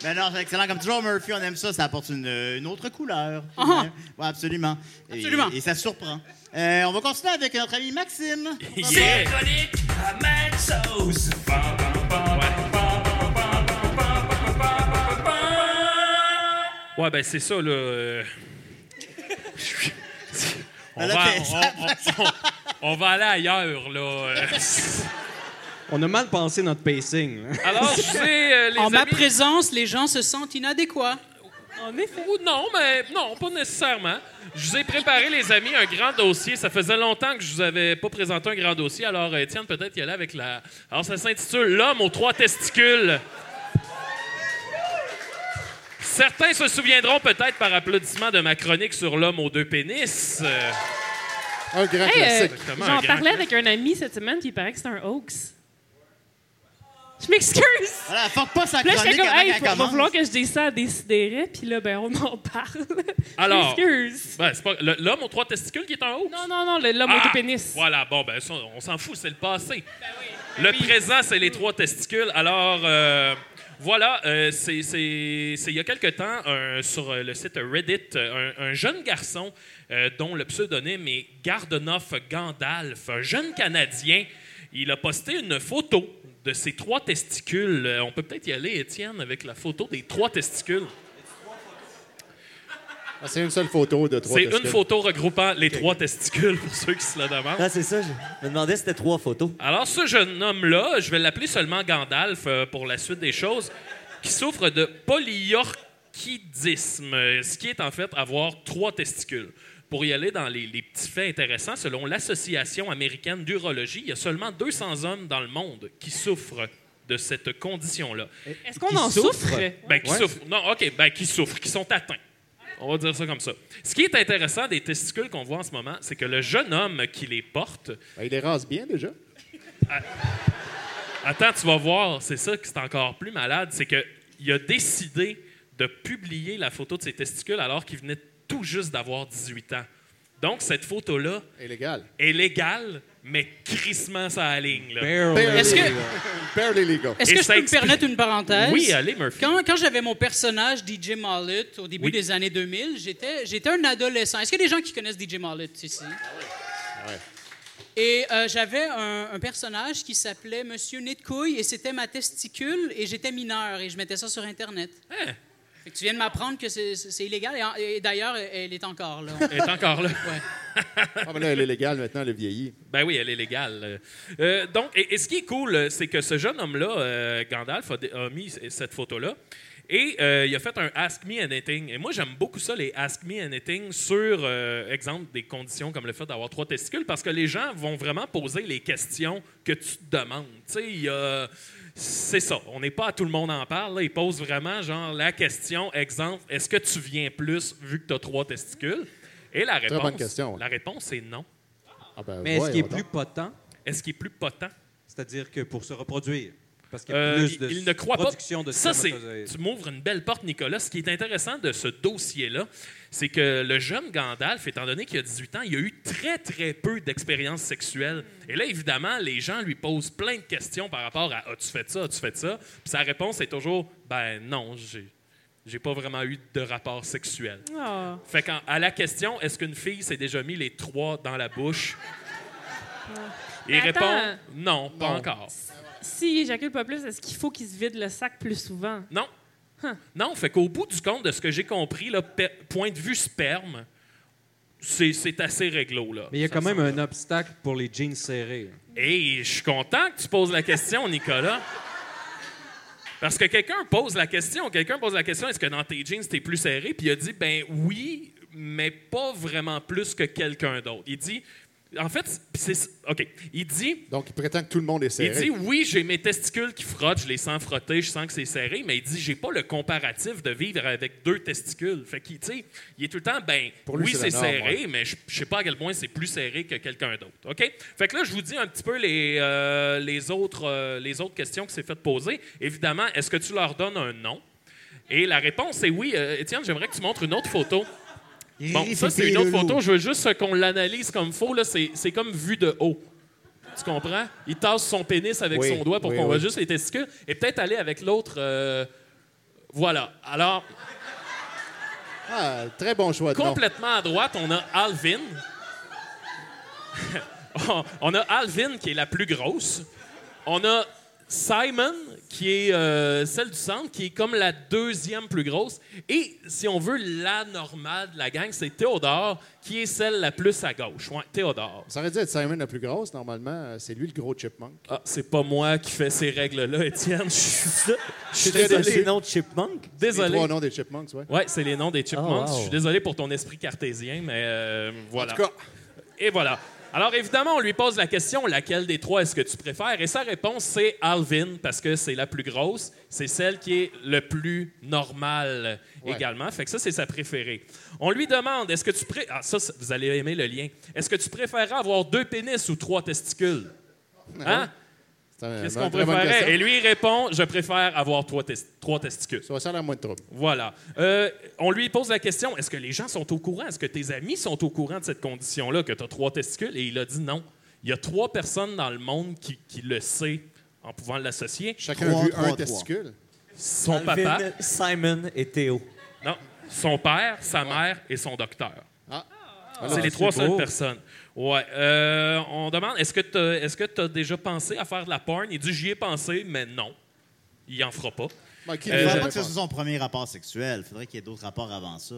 Ben non, c'est excellent. Comme toujours, Murphy, on aime ça. Ça apporte une, une autre couleur. Ah Oui, absolument. Et- Absolument. Et, ça surprend. Euh, on va continuer avec notre ami Maxime. C'est chronique Ouais, ben c'est ça, là. euh. on, va, on, on- on- on va aller ailleurs, là. On a mal pensé notre pacing. Alors, je sais, euh, les En ma présence, les gens se sentent inadéquats. En effet. Ou non, mais non, pas nécessairement. Je vous ai préparé, les amis, un grand dossier. Ça faisait longtemps que je vous avais pas présenté un grand dossier. Alors, euh, Étienne, peut-être y aller avec la. Alors, ça s'intitule L'homme aux trois testicules. Certains se souviendront peut-être par applaudissement de ma chronique sur l'homme aux deux pénis. Euh, Un grand Hey, euh, Exactement, un J'en parlais classique. avec un ami cette semaine, puis il paraît que c'est un hoax. Je m'excuse! Voilà, fuck pas sa Là, comme, hey, faut- falloir que je dise ça à Décideret, puis là, ben, on en parle. Alors, Je m'excuse. ben, c'est pas- le- l'homme aux trois testicules qui est un hoax? Non, non, non, l'homme aux Ah! deux pénis. Voilà, bon, ben ça, on s'en fout, c'est le passé. le présent, c'est les trois testicules. Alors, euh, voilà, euh, c'est il y a quelque temps, sur euh, le site Reddit, euh, un, un jeune garçon dont le pseudonyme est Gardenoff Gandalf, un jeune Canadien, il a posté une photo de ses trois testicules. On peut peut-être y aller, Étienne, avec la photo des trois testicules. Ah, c'est une seule photo de trois C'est une photo regroupant les trois testicules, pour ceux qui se le demandent. Ah, c'est ça. Je me demandais si c'était trois photos. Alors, ce jeune homme-là, je vais l'appeler seulement Gandalf euh, pour la suite des choses, qui souffre de polyorchidisme, ce qui est en fait avoir trois testicules. Pour y aller dans les, les petits faits intéressants, selon l'Association américaine d'urologie, il y a seulement 200 hommes dans le monde qui souffrent de cette condition-là. Est-ce qu'on en souffre? Ben, qui Ouais. souffrent. Non, OK, ben, qui souffrent, qui sont atteints. On va dire ça comme ça. Ce qui est intéressant des testicules qu'on voit en ce moment, c'est que le jeune homme qui les porte, Ben, il les rase bien déjà. Attends, tu vas voir, c'est ça qui est encore plus malade, c'est qu'il a décidé de publier la photo de ses testicules alors qu'il venait tout juste d'avoir 18 ans. Donc, cette photo-là Illégal. est légale, mais crissement ça aligne. Là. Barely Est-ce que- legal. Barely legal. Est-ce Et que je ça peux me explique- permettre une parenthèse? Oui, allez, Murphy. Quand, quand j'avais mon personnage DJ Mallet au début Oui. des années 2000, j'étais, j'étais un adolescent. Est-ce qu'il y a des gens qui connaissent DJ Mallet ici? Et euh, j'avais un, un personnage qui s'appelait Monsieur Nid de Couille et c'était ma testicule et j'étais mineur et je mettais ça sur Internet. Hein? Fait que tu viens de m'apprendre que c'est, illégal et, d'ailleurs, elle est encore là. Elle est encore là. Ouais. Ah, mais là, elle est légale maintenant, elle est vieillie. Ben oui, elle est légale. Euh, donc, et, et ce qui est cool, c'est que ce jeune homme-là, euh, Gandalf, a mis cette photo-là. Et euh, il a fait un Ask Me Anything. Et moi, j'aime beaucoup ça, les Ask Me Anything, sur, euh, exemple, des conditions comme le fait d'avoir trois testicules, parce que les gens vont vraiment poser les questions que tu te demandes. Tu sais, il y a- C'est ça. On n'est pas à tout le monde en parle. Là. Ils posent vraiment, genre, la question, exemple, est-ce que tu viens plus vu que tu as trois testicules? Et la réponse, bonne question. la réponse est non. Ah, ben, Mais est-ce qu'il est plus potent? Est-ce qu'il est plus potent? C'est-à-dire que pour se reproduire. Parce qu'il y a plus il, de il ne croit pas. de Ça, c'est. Tu m'ouvres une belle porte, Nicolas. Ce qui est intéressant de ce dossier-là, c'est que le jeune Gandalf, étant donné qu'il a 18 ans, il a eu très, très peu d'expérience sexuelle. Et là, évidemment, les gens lui posent plein de questions par rapport à As-tu fait ça? As-tu fait ça Puis sa réponse est toujours Ben non, j'ai. J'ai pas vraiment eu de rapport sexuel. Ah. Fait qu'à à la question, est-ce qu'une fille s'est déjà mis les trois dans la bouche? Il Mais répond non, pas Non. encore. S'il éjacule pas plus, est-ce qu'il faut qu'il se vide le sac plus souvent? Non. Non, fait qu'au bout du compte, de ce que j'ai compris, là, point de vue sperme, c'est assez réglo. Là. Mais il y a quand même un obstacle pour les jeans serrés. Et je suis content que tu poses la question, Nicolas. Parce que quelqu'un pose la question. Quelqu'un pose la question est-ce que dans tes jeans, t'es plus serré? Puis il a dit ben oui, mais pas vraiment plus que quelqu'un d'autre. Il dit en fait, c'est. OK. Il dit Donc, il prétend que tout le monde est Il serré. dit oui, j'ai mes testicules qui frottent, je les sens frotter, je sens que c'est serré, mais il dit j'ai pas le comparatif de vivre avec deux testicules. Fait qu'il tu sais, il est tout le temps ben Pour lui, oui, c'est serré, ouais. mais je, sais pas à quel point c'est plus serré que quelqu'un d'autre. OK? Fait que là je vous dis un petit peu les euh, les autres euh, les autres questions que c'est fait poser. Évidemment, est-ce que tu leur donnes un nom? Et la réponse est oui. Euh, Étienne, j'aimerais que tu montres une autre photo. Bon, ça, c'est une autre photo. Je veux juste qu'on l'analyse comme faux. Là, c'est, c'est comme vu de haut. Tu comprends? Il tasse son pénis avec Oui, son doigt pour oui, qu'on oui. voit juste les testicules. Et peut-être aller avec l'autre. euh, Voilà. Alors, Ah, très bon choix de nom. complètement à droite, on a Alvin. On a Alvin, qui est la plus grosse. On a Simon, qui est euh, celle du centre, qui est comme la deuxième plus grosse. Et si on veut, la normale de la gang, c'est Théodore, qui est celle la plus à gauche. Ouais, Théodore. Ça aurait dû être Simon la plus grosse, normalement. Euh, C'est lui le gros chipmunk. Ah, c'est pas moi qui fais ces règles-là, Étienne. Je suis je suis C'est désolé. les noms de Chipmunk? Les Désolé. trois noms des chipmunks, ouais. Ouais, c'est les noms des chipmunks. Oh, wow. Je suis désolé pour ton esprit cartésien, mais euh, voilà. En tout cas, Et voilà. Alors évidemment, on lui pose la question laquelle des trois est-ce que tu préfères? Et sa réponse c'est Alvin parce que c'est la plus grosse, c'est celle qui est le plus normale Ouais. également. Fait que ça c'est sa préférée. On lui demande est-ce que tu pré ah ça vous allez aimer le lien. Est-ce que tu préférerais avoir deux pénis ou trois testicules? Hein? c'est un- Qu'est-ce qu'on préférait? Et lui il répond je préfère avoir trois, tes- trois testicules. Ça va faire la moins de trouble. Voilà. Euh, on lui pose la question est-ce que les gens sont au courant? Est-ce que tes amis sont au courant de cette condition-là, que tu as trois testicules Et il a dit non. Il y a trois personnes dans le monde qui, qui le sait en pouvant l'associer Chacun Trois, a vu trois, un trois. testicule. son Alvin, papa, Simon et Théo. non, son père, sa mère et son docteur. Ah. C'est les trois seules personnes. Ouais. Euh, on demande est-ce que tu as déjà pensé à faire de la porn? Il dit j'y ai pensé, mais non. Il en fera pas. Ben, qui Euh, l'a Il ne jamais pas que ce soit son premier rapport sexuel. Il faudrait qu'il y ait d'autres rapports avant ça.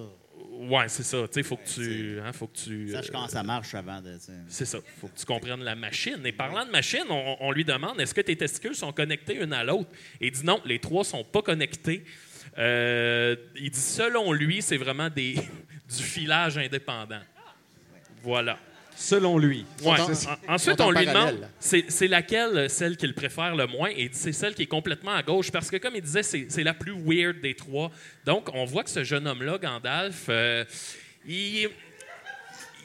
Ouais, c'est ça. Tu sais, faut que tu. Hein, faut que tu Sache euh, comment ça marche avant. C'est ça. faut que tu comprennes la machine. Et parlant de machine, on, on lui demande est-ce que tes testicules sont connectés une à l'autre? Et il dit non, les trois sont pas connectés. Euh, il dit selon lui, c'est vraiment des, du filage indépendant. Voilà. Selon lui. Ouais. en- En- ensuite, on lui demande c'est laquelle celle qu'il préfère le moins? Et c'est celle qui est complètement à gauche parce que, comme il disait, c'est la plus weird des trois. Donc, on voit que ce jeune homme-là, Gandalf, euh, il,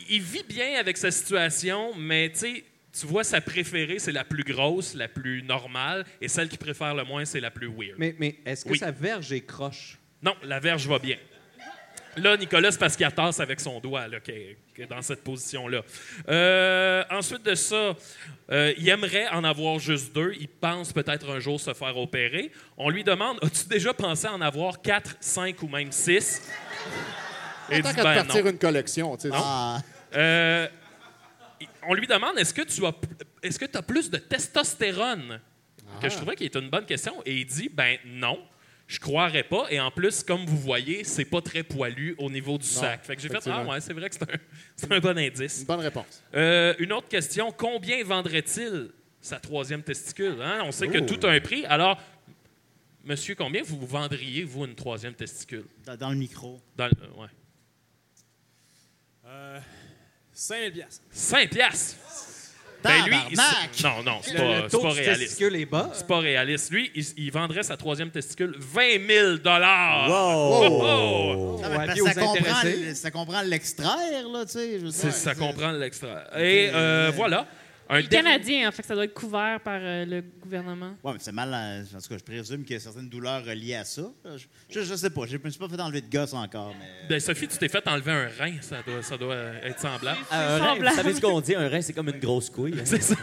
il vit bien avec sa situation, mais tu sais, tu vois, sa préférée, c'est la plus grosse, la plus normale, et celle qu'il préfère le moins, c'est la plus weird. Mais, mais est-ce que Oui. sa verge est croche? Non, la verge va bien. Là, Nicolas, c'est parce qu'il tasse avec son doigt, là, est- est dans cette position-là. Euh, ensuite de ça, euh, il aimerait en avoir juste deux. Il pense peut-être un jour se faire opérer. On lui demande As-tu déjà pensé en avoir quatre, cinq ou même six? Et dit, Ben, partir non. une collection, tu sais. Ah, Euh, on lui demande est-ce que tu as est-ce que tu as plus de testostérone? Que je trouvais qu'il était une bonne question et il dit ben non je croirais pas et en plus comme vous voyez c'est pas très poilu au niveau du Non, sac fait que j'ai fait ah ouais c'est vrai que c'est un, bon indice Une bonne réponse. Euh, une autre question combien vendrait-il sa troisième testicule hein? on sait que tout a un prix alors monsieur combien vous vendriez vous une troisième testicule? Dans, dans le micro. dans le- euh, ouais. Euh, 5 000 piastres. 5 piastres? Ben lui, il- non, non, c'est pas, le c'est taux pas du réaliste. testicule est bas. C'est pas réaliste. Lui, il, il vendrait sa troisième testicule 20 000 dollars. Wow! Ah, mais Ouais, parce puis que aux ça, comprend, intéressés. le- ça comprend l'extraire, là, tu sais. je veux C'est- dire. ça comprend l'extra. Et euh, voilà. Un Il est dernier- canadien, en fait, ça doit être couvert par euh, le gouvernement. Ouais, mais c'est mal. à- En tout cas, je présume qu'il y a certaines douleurs reliées à ça. Je, je, je sais pas. Je me suis pas fait enlever de gosse encore, mais. Ben, Sophie, tu t'es fait enlever un rein. Ça doit, ça doit être semblable. Un rein, semblable. vous savez ce qu'on dit? Un rein, c'est comme une grosse couille. hein. C'est ça.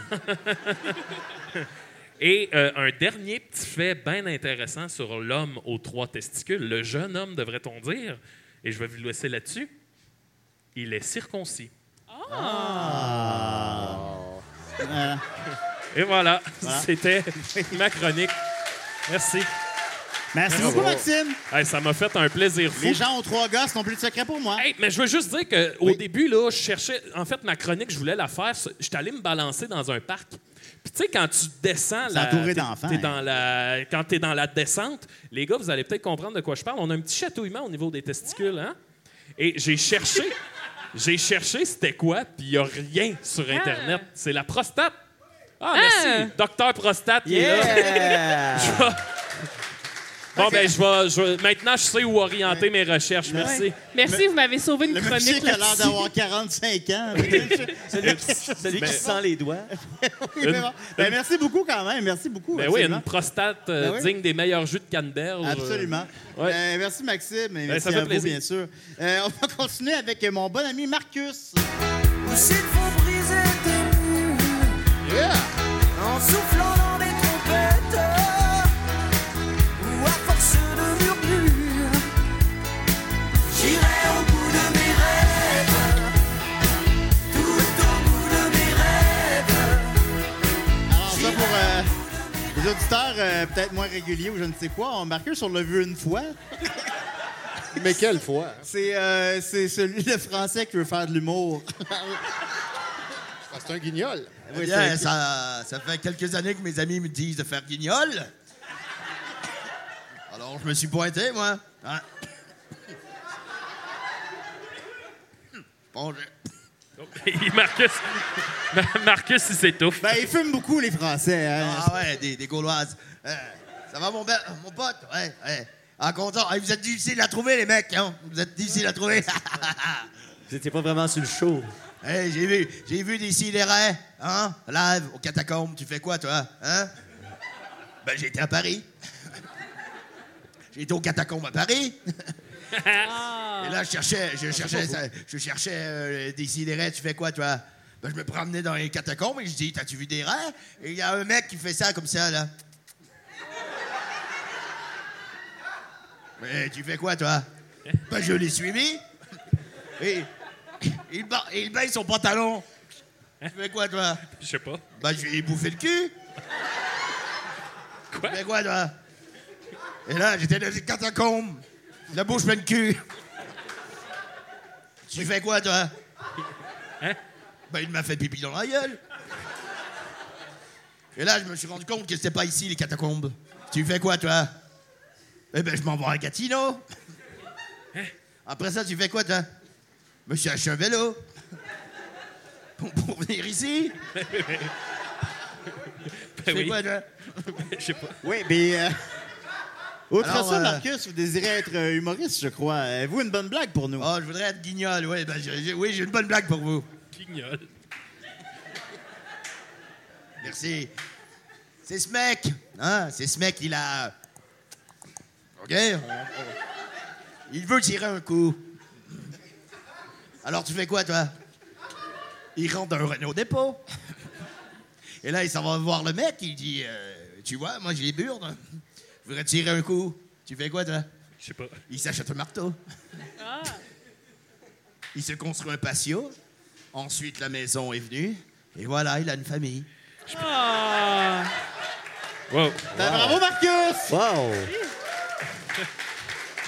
Et euh, un dernier petit fait bien intéressant sur l'homme aux trois testicules. Le jeune homme, devrait-on dire, et je vais vous laisser là-dessus, il est circoncis. Euh, Et voilà, Voilà. c'était ma chronique. Merci. merci beaucoup, Maxime. Hey, ça m'a fait un plaisir fou. Les gens aux trois gosses n'ont plus de secret pour moi. Hey, mais je veux juste dire qu'au Oui. début, là, je cherchais. En fait, ma chronique, je voulais la faire. J'étais allé me balancer dans un parc. Puis, tu sais, quand tu descends. La- entouré d'enfants, hein. dans la, quand tu es dans la descente, les gars, vous allez peut-être comprendre de quoi je parle. On a un petit chatouillement au niveau des testicules, hein? Et j'ai cherché. J'ai cherché c'était quoi, puis il n'y a rien sur Internet. C'est la prostate. Ah, merci. Docteur Prostate, qui est là. Yeah! Je vais- Bon, ben, je vais, je vais- Maintenant, je sais où orienter mes recherches. Merci. Merci, vous m'avez sauvé une Le chronique qui a l'air d'avoir 45 ans. Celui qui, celui qui sent les doigts. Oui, mais bon. Ben, merci beaucoup quand même. Merci beaucoup. Ben oui, absolument. une prostate euh, Ben oui. digne des meilleurs jus de canneberge. Absolument. Ouais. Euh, merci Maxime et Ben, merci ça fait à vous, bien sûr. Euh, on va continuer avec mon bon ami Marcus. S'il faut briser des murs en soufflant auditeurs euh, peut-être moins réguliers ou je ne sais quoi, on Marcus on l'a vu une fois. Mais quelle fois? C'est euh, c'est celui le français qui veut faire de l'humour. C'est un guignol. Oui, Bien, c'est- ça, ça fait quelques années que mes amis me disent de faire guignol. Alors, je me suis pointé, moi. Hein? Bon, je- Marcus, Marcus, il s'étouffe. Ben, ils fument beaucoup les Français. hein. Ah ouais, des, des Gauloises. Euh, ça va, mon, mon pote? Ouais, ouais. Ah, content. Hey, vous êtes difficiles à trouver, les mecs, hein? Vous êtes difficiles à trouver. Vous étiez pas vraiment sur le show. Hey, j'ai vu, j'ai vu des sidérés, hein? Live, aux catacombes. Tu fais quoi, toi? Hein? Ben, j'ai été à Paris. J'ai été aux catacombes à Paris. Et là, je cherchais, je cherchais, ça- je cherchais euh, des sidérés. Tu fais quoi, toi? Ben, je me promenais dans les catacombes et je dis, t'as-tu vu des rats? Et il y a un mec qui fait ça comme ça, là. Mais tu fais quoi, toi? Ben, je l'ai suivi. Et il, ba- et il baisse son pantalon. Tu fais quoi, toi? Je sais pas. Ben, je lui ai bouffé le cul. Quoi? Tu fais quoi, toi? Et là, j'étais dans les catacombes. La bouche pleine de cul. Tu fais quoi, toi? Hein? Ben, il m'a fait pipi dans la gueule. Et là, je me suis rendu compte que c'était pas ici, les catacombes. Tu fais quoi, toi? Eh ben, je m'en vais à Gatineau. Après ça, tu fais quoi, toi? Je me suis acheté un vélo. Pour, pour venir ici. Ben Tu fais oui. quoi, toi? Je sais pas. Oui, mais. euh, Outre Alors, ça, euh, Marcus, vous désirez être euh, humoriste, je crois. Avez-vous une bonne blague pour nous? Oh, je voudrais être guignol, oui. Ben, j'ai- j'ai- oui, j'ai une bonne blague pour vous. Guignol. Merci. C'est ce mec, hein? C'est ce mec, il a. OK? Il veut tirer un coup. Alors, tu fais quoi, toi? Il rentre dans un Renault dépôt. Et là, il s'en va voir le mec. Il dit euh, Tu vois, moi, j'ai les burnes. Voudrais tirer un coup? Tu fais quoi, toi? Je sais pas. Il s'achète un marteau. Il se construit un patio. Ensuite, la maison est venue. Et voilà, il a une famille. Ah. Wow. Ben, bravo, Marcus! Wow!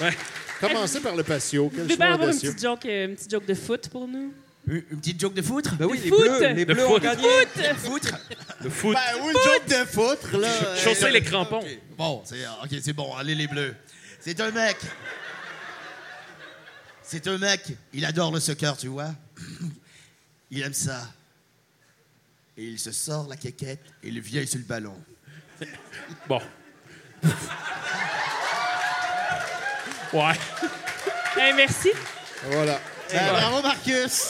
Ouais. Commencez par le patio. Quel Vous pouvez avoir une petite, joke, euh, une petite joke de foot pour nous? Une, petite joke de foutre? Ben oui, De les foot? bleus, les De bleus ont foot? gagné. Foutre? Le foot. Ou une joke de foutre, là. Chausser les crampons. Ok, Bon, c'est ok, c'est bon. Allez les bleus. C'est un mec. C'est un mec. Il adore le soccer, tu vois. Il aime ça. Et il se sort la quéquette et il vient sur le ballon. Bon. Ouais. Eh, merci. Voilà. Ben, bravo, Marcus!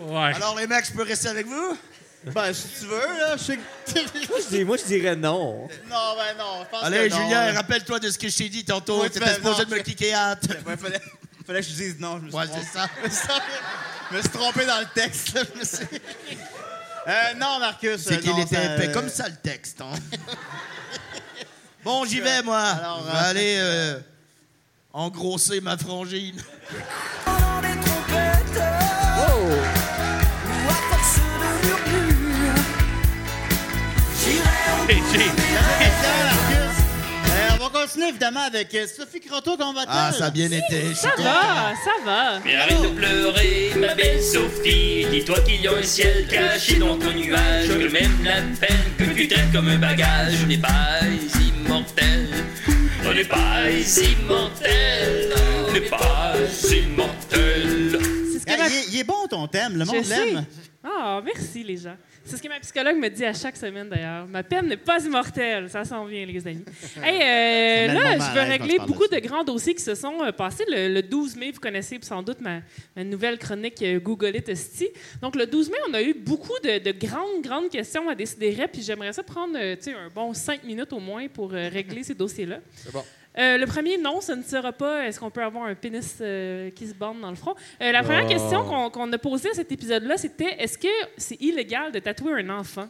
Ouais. Alors les mecs, je peux rester avec vous? Ben, si tu veux, là, je sais que... Moi, je dis- moi, je dirais non. non, ben non, je pense Allez, que non. Julien, rappelle-toi de ce que je t'ai dit tantôt. Ouais, Tu tu étais fais- supposé non, de me tu- kicker hâte. Ouais, fallait, fallait que je dise non, je me suis Ouais, trompé. c'est ça. Je me suis trompé- je dans le texte, là, je me suis... Euh, non, Marcus. C'est euh, qu'il non, était ça- épais comme ça, le texte. hein. bon, j'y vais, moi. Alors, je vais euh, euh, engrosser ma frangine. Euh, on va continuer, évidemment, avec euh, Sophie Croteau, comment va-t-elle? Ah, ça a bien été. Ça content. va, ça va. Mais arrête de pleurer, ma belle Sophie. Dis-toi qu'il y a un ciel caché dans ton nuage. Que même la peine que tu traites comme un bagage n'est pas immortel. On n'est pas immortel. On n'est pas immortel. Il, est, bon, ton thème. Le monde l'aime. Ah, merci les gens. C'est ce que ma psychologue me dit à chaque semaine d'ailleurs. Ma peine n'est pas immortelle. Ça s'en vient, les amis. Hey, euh, là, je veux régler beaucoup de de grands dossiers qui se sont euh, passés le, le 12 mai. Vous connaissez sans doute ma, ma nouvelle chronique euh, Google It Esti. Donc, le 12 mai, on a eu beaucoup de, de grandes, grandes questions à décider. Puis j'aimerais ça prendre tu sais, un bon cinq minutes au moins pour régler ces dossiers-là. C'est bon. Euh, le premier, non, ce ne sera pas est-ce qu'on peut avoir un pénis euh, qui se bande dans le front? Euh, la première Oh. question qu'on a posée à cet épisode-là, c'était est-ce que c'est illégal de tatouer un enfant?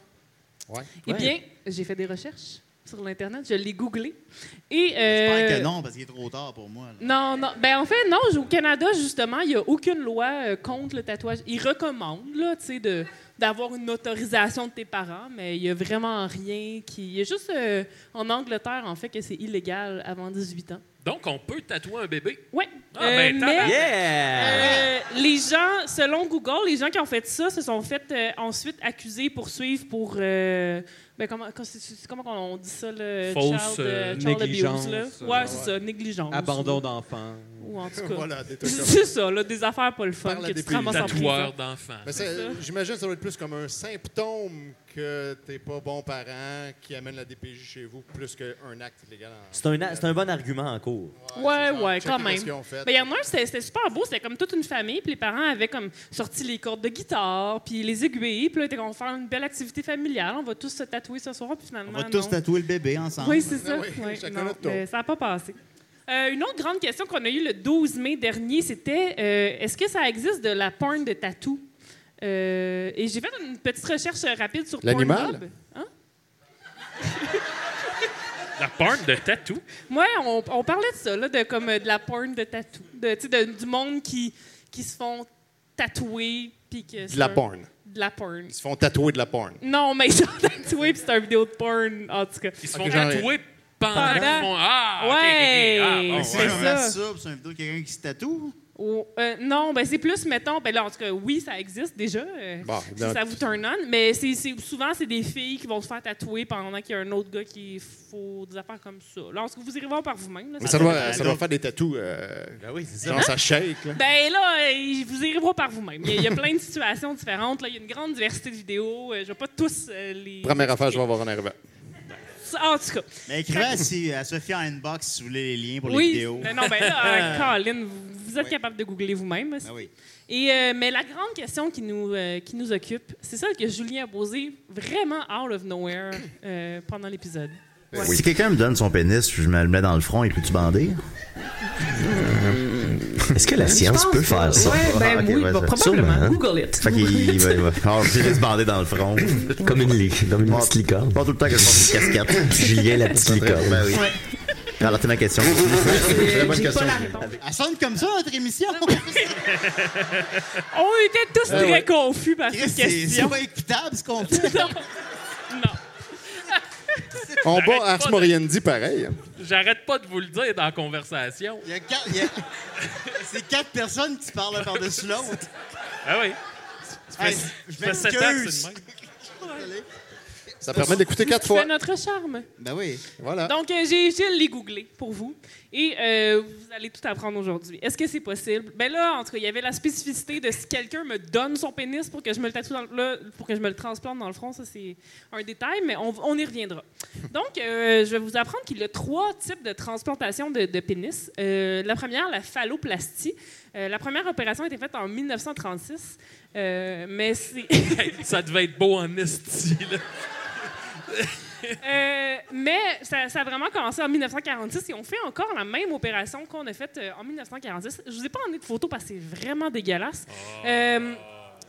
Ouais. Eh Ouais. bien, j'ai fait des recherches sur l'Internet, je l'ai googlé. Et, J'espère que non, parce qu'il est trop tard pour moi. là. non, non. Ben, en fait, non. Au Canada, justement, il n'y a aucune loi contre le tatouage. Ils recommandent, là, tu sais, de d'avoir une autorisation de tes parents, mais il n'y a vraiment rien qui... Il y a juste euh, en Angleterre, en fait, que c'est illégal avant 18 ans. Donc, on peut tatouer un bébé? Oui. Ah, ben, tabarnak. Yeah! Euh, les gens, selon Google, les gens qui ont fait ça se sont fait euh, ensuite accusés, poursuivre pour. euh, ben, comment, comment on dit ça, le Fausse, child, euh, child négligence, abuse, là? euh, ouais. c'est ça, négligence. Abandon d'enfant. Ou en tout cas. Voilà, des trucs comme c'est ça, là, des affaires pas le fun, Parle à que tu des te ramasses en Tatoueur prison. d'enfants. Mais c'est- J'imagine que ça doit être plus comme un symptôme que t'es pas bon parent qui amène la DPJ chez vous plus qu'un acte illégal. en- C'est un, a- c'est un bon argument en cours. Ouais, genre, ouais, checker quand ce même. qu'ils ont fait. Ben, Il y en a un, c'était c'était super beau. C'était comme toute une famille. Puis les parents avaient comme sorti les cordes de guitare, puis les aiguilles. Puis là, ils étaient, on va faire une belle activité familiale. On va tous se tatouer ce soir. Puis finalement, On va tous non. tatouer le bébé ensemble. Oui, c'est ça. Ah oui, Ouais, chacun non, notre tour. euh, ça n'a pas passé. Euh, une autre grande question qu'on a eue le 12 mai dernier, c'était euh, est-ce que ça existe de la porn de tatou? Euh, et j'ai fait une petite recherche rapide sur L'animal? Hein? La porn de tatou? Ouais, on, on parlait de ça, là, de, comme, de la porn de tatou. De, tu sais, de- du monde qui, qui se font tatouer. Puis que De la un- porn. De la porn. Ils se font tatouer de la porn. Non, mais ils sont tatoués, puis c'est un vidéo de porn, en tout cas. Ils se font tatouer pendant? Pendant- qu'ils font. Ah, ok. Ouais, Ah, bon, c'est ouais. ça. C'est une vidéo de quelqu'un qui se tatoue. Oh, euh, non, ben c'est plus, mettons, ben là, en tout cas, oui, ça existe déjà. euh, Bon, si ça vous turn on, mais c'est, souvent, c'est des filles qui vont se faire tatouer pendant qu'il y a un autre gars qui faut des affaires comme ça. Là, en tout cas, vous irez voir par vous-même. Mais ça doit, ça doit faire des tatous. euh, oui, c'est genre, ça shake. Là. Ben là, euh, vous irez voir par vous-même. Il y, a, il y a plein de situations différentes. Là. Il y a une grande diversité de vidéos. Euh, je vais pas tous euh, les. Première affaire, je vais avoir en arrivant. En tout cas. Mais écrivez à, si- à Sophie en inbox si vous voulez les liens pour les oui. vidéos. Ben non, ben là, euh, Colin, vous, vous êtes capable de googler vous-même. Ah oui. Et, euh, mais la grande question qui nous, euh, qui nous occupe, c'est celle que Julien a posée vraiment out of nowhere euh, pendant l'épisode. Si quelqu'un me donne son pénis, je me le mets dans le front et puis tu bander? Est-ce que la science peut faire ça? Ouais, ben Ah, oui, ouais, bah, probablement. sûrement. Google it. Fait qu'il il va, il va avoir se bander dans le front. Comme une, comme une petite licorne. Pas tout le temps que je porte une casquette. Julien, la petite licorne. Ben oui. Alors, t'as ma question. Très bonne question. pas la réponse. Elle sonne comme ça, notre émission. On était tous Ah très ouais. confus par cette C'est question. c'est pas écoutable, ce qu'on fait. On bat Ars de- Moriendi pareil. J'arrête pas de vous le dire dans la conversation. Il y a quatre- il y a- C'est quatre personnes qui parlent par-dessus l'autre. Ah oui. Hey, je sept ans que m'excuse. c'est le même. Ça permet d'écouter quatre fois. C'est notre charme. Ben oui. Voilà. Donc, euh, j'ai j'ai les googlé pour vous. Et euh, vous allez tout apprendre aujourd'hui. Est-ce que c'est possible? Ben là, en tout cas, il y avait la spécificité de si quelqu'un me donne son pénis pour que je me le tatoue dans le, là, pour que je me le transplante dans le front. Ça, c'est un détail, mais on, on y reviendra. Donc, euh, je vais vous apprendre qu'il y a trois types de transplantation de, de pénis. Euh, la première, la phalloplastie. Euh, la première opération a été faite en 1936, euh, mais c'est... Ça devait être beau en esti, là. Euh, mais ça, ça a vraiment commencé en 1946 et on fait encore la même opération qu'on a faite euh, en 1946. Je vous ai pas emmené de photos parce que c'est vraiment dégueulasse. Euh,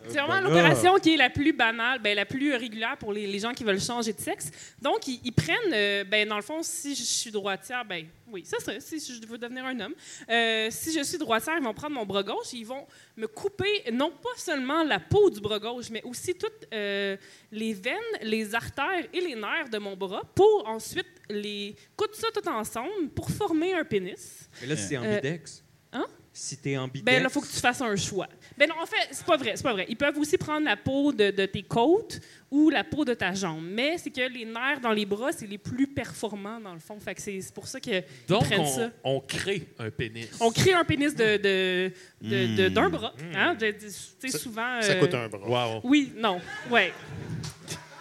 c'est vraiment Ben l'opération qui est la plus banale, ben, la plus régulière pour les, les gens qui veulent changer de sexe. Donc, ils, ils prennent, euh, ben, dans le fond, si je suis droitière, ben oui, ça serait si je veux devenir un homme. Euh, si je suis droitière, ils vont prendre mon bras gauche et ils vont me couper non pas seulement la peau du bras gauche, mais aussi toutes euh, les veines, les artères et les nerfs de mon bras pour ensuite les coudre ça tout ensemble pour former un pénis. Mais là, Euh, ambidex. hein? Si t'es ambidex. Ben là, il faut que tu fasses un choix. Ben non, en fait, c'est pas vrai, c'est pas vrai. Ils peuvent aussi prendre la peau de, de tes côtes ou la peau de ta jambe. Mais c'est que les nerfs dans les bras, c'est les plus performants dans le fond. Fait que c'est c'est pour ça qu'ils Donc, prennent ça. on, on crée un pénis. On crée un pénis de, de- de- de- d'un bras. Hein? De- de- tu sais, Ça- souvent. ça euh, coûte un bras. Wow. Oui, non. Ouais.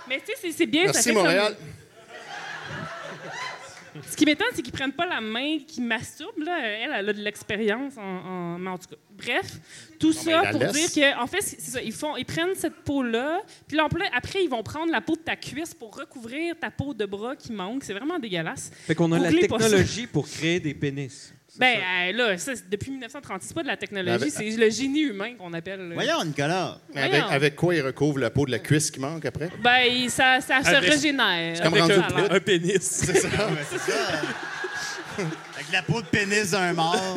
Mais tu sais, c'est- c'est bien. ça Merci, fait comme- Montréal. Ce qui m'étonne, c'est qu'ils prennent pas la main qui masturbe. Là. Elle, elle a de l'expérience en, en- mais en tout cas. Bref, tout ça pour laisse. dire que, en fait, c'est ça. Ils, font, ils prennent cette peau-là, puis là, après, ils vont prendre la peau de ta cuisse pour recouvrir ta peau de bras qui manque. C'est vraiment dégueulasse. Fait qu'on a la Googlez technologie pour créer des pénis. Ben euh, là, ça, depuis 1936, c'est pas de la technologie, Avec- c'est le génie humain qu'on appelle. là. Voyons, Nicolas. Mais avec, Voyons. avec quoi il recouvre la peau de la cuisse qui manque après? Ben, il- ça, ça se régénère. C'est comme Avec rendu alors. Un pénis. C'est ça. C'est ça. Avec la peau de pénis d'un mort.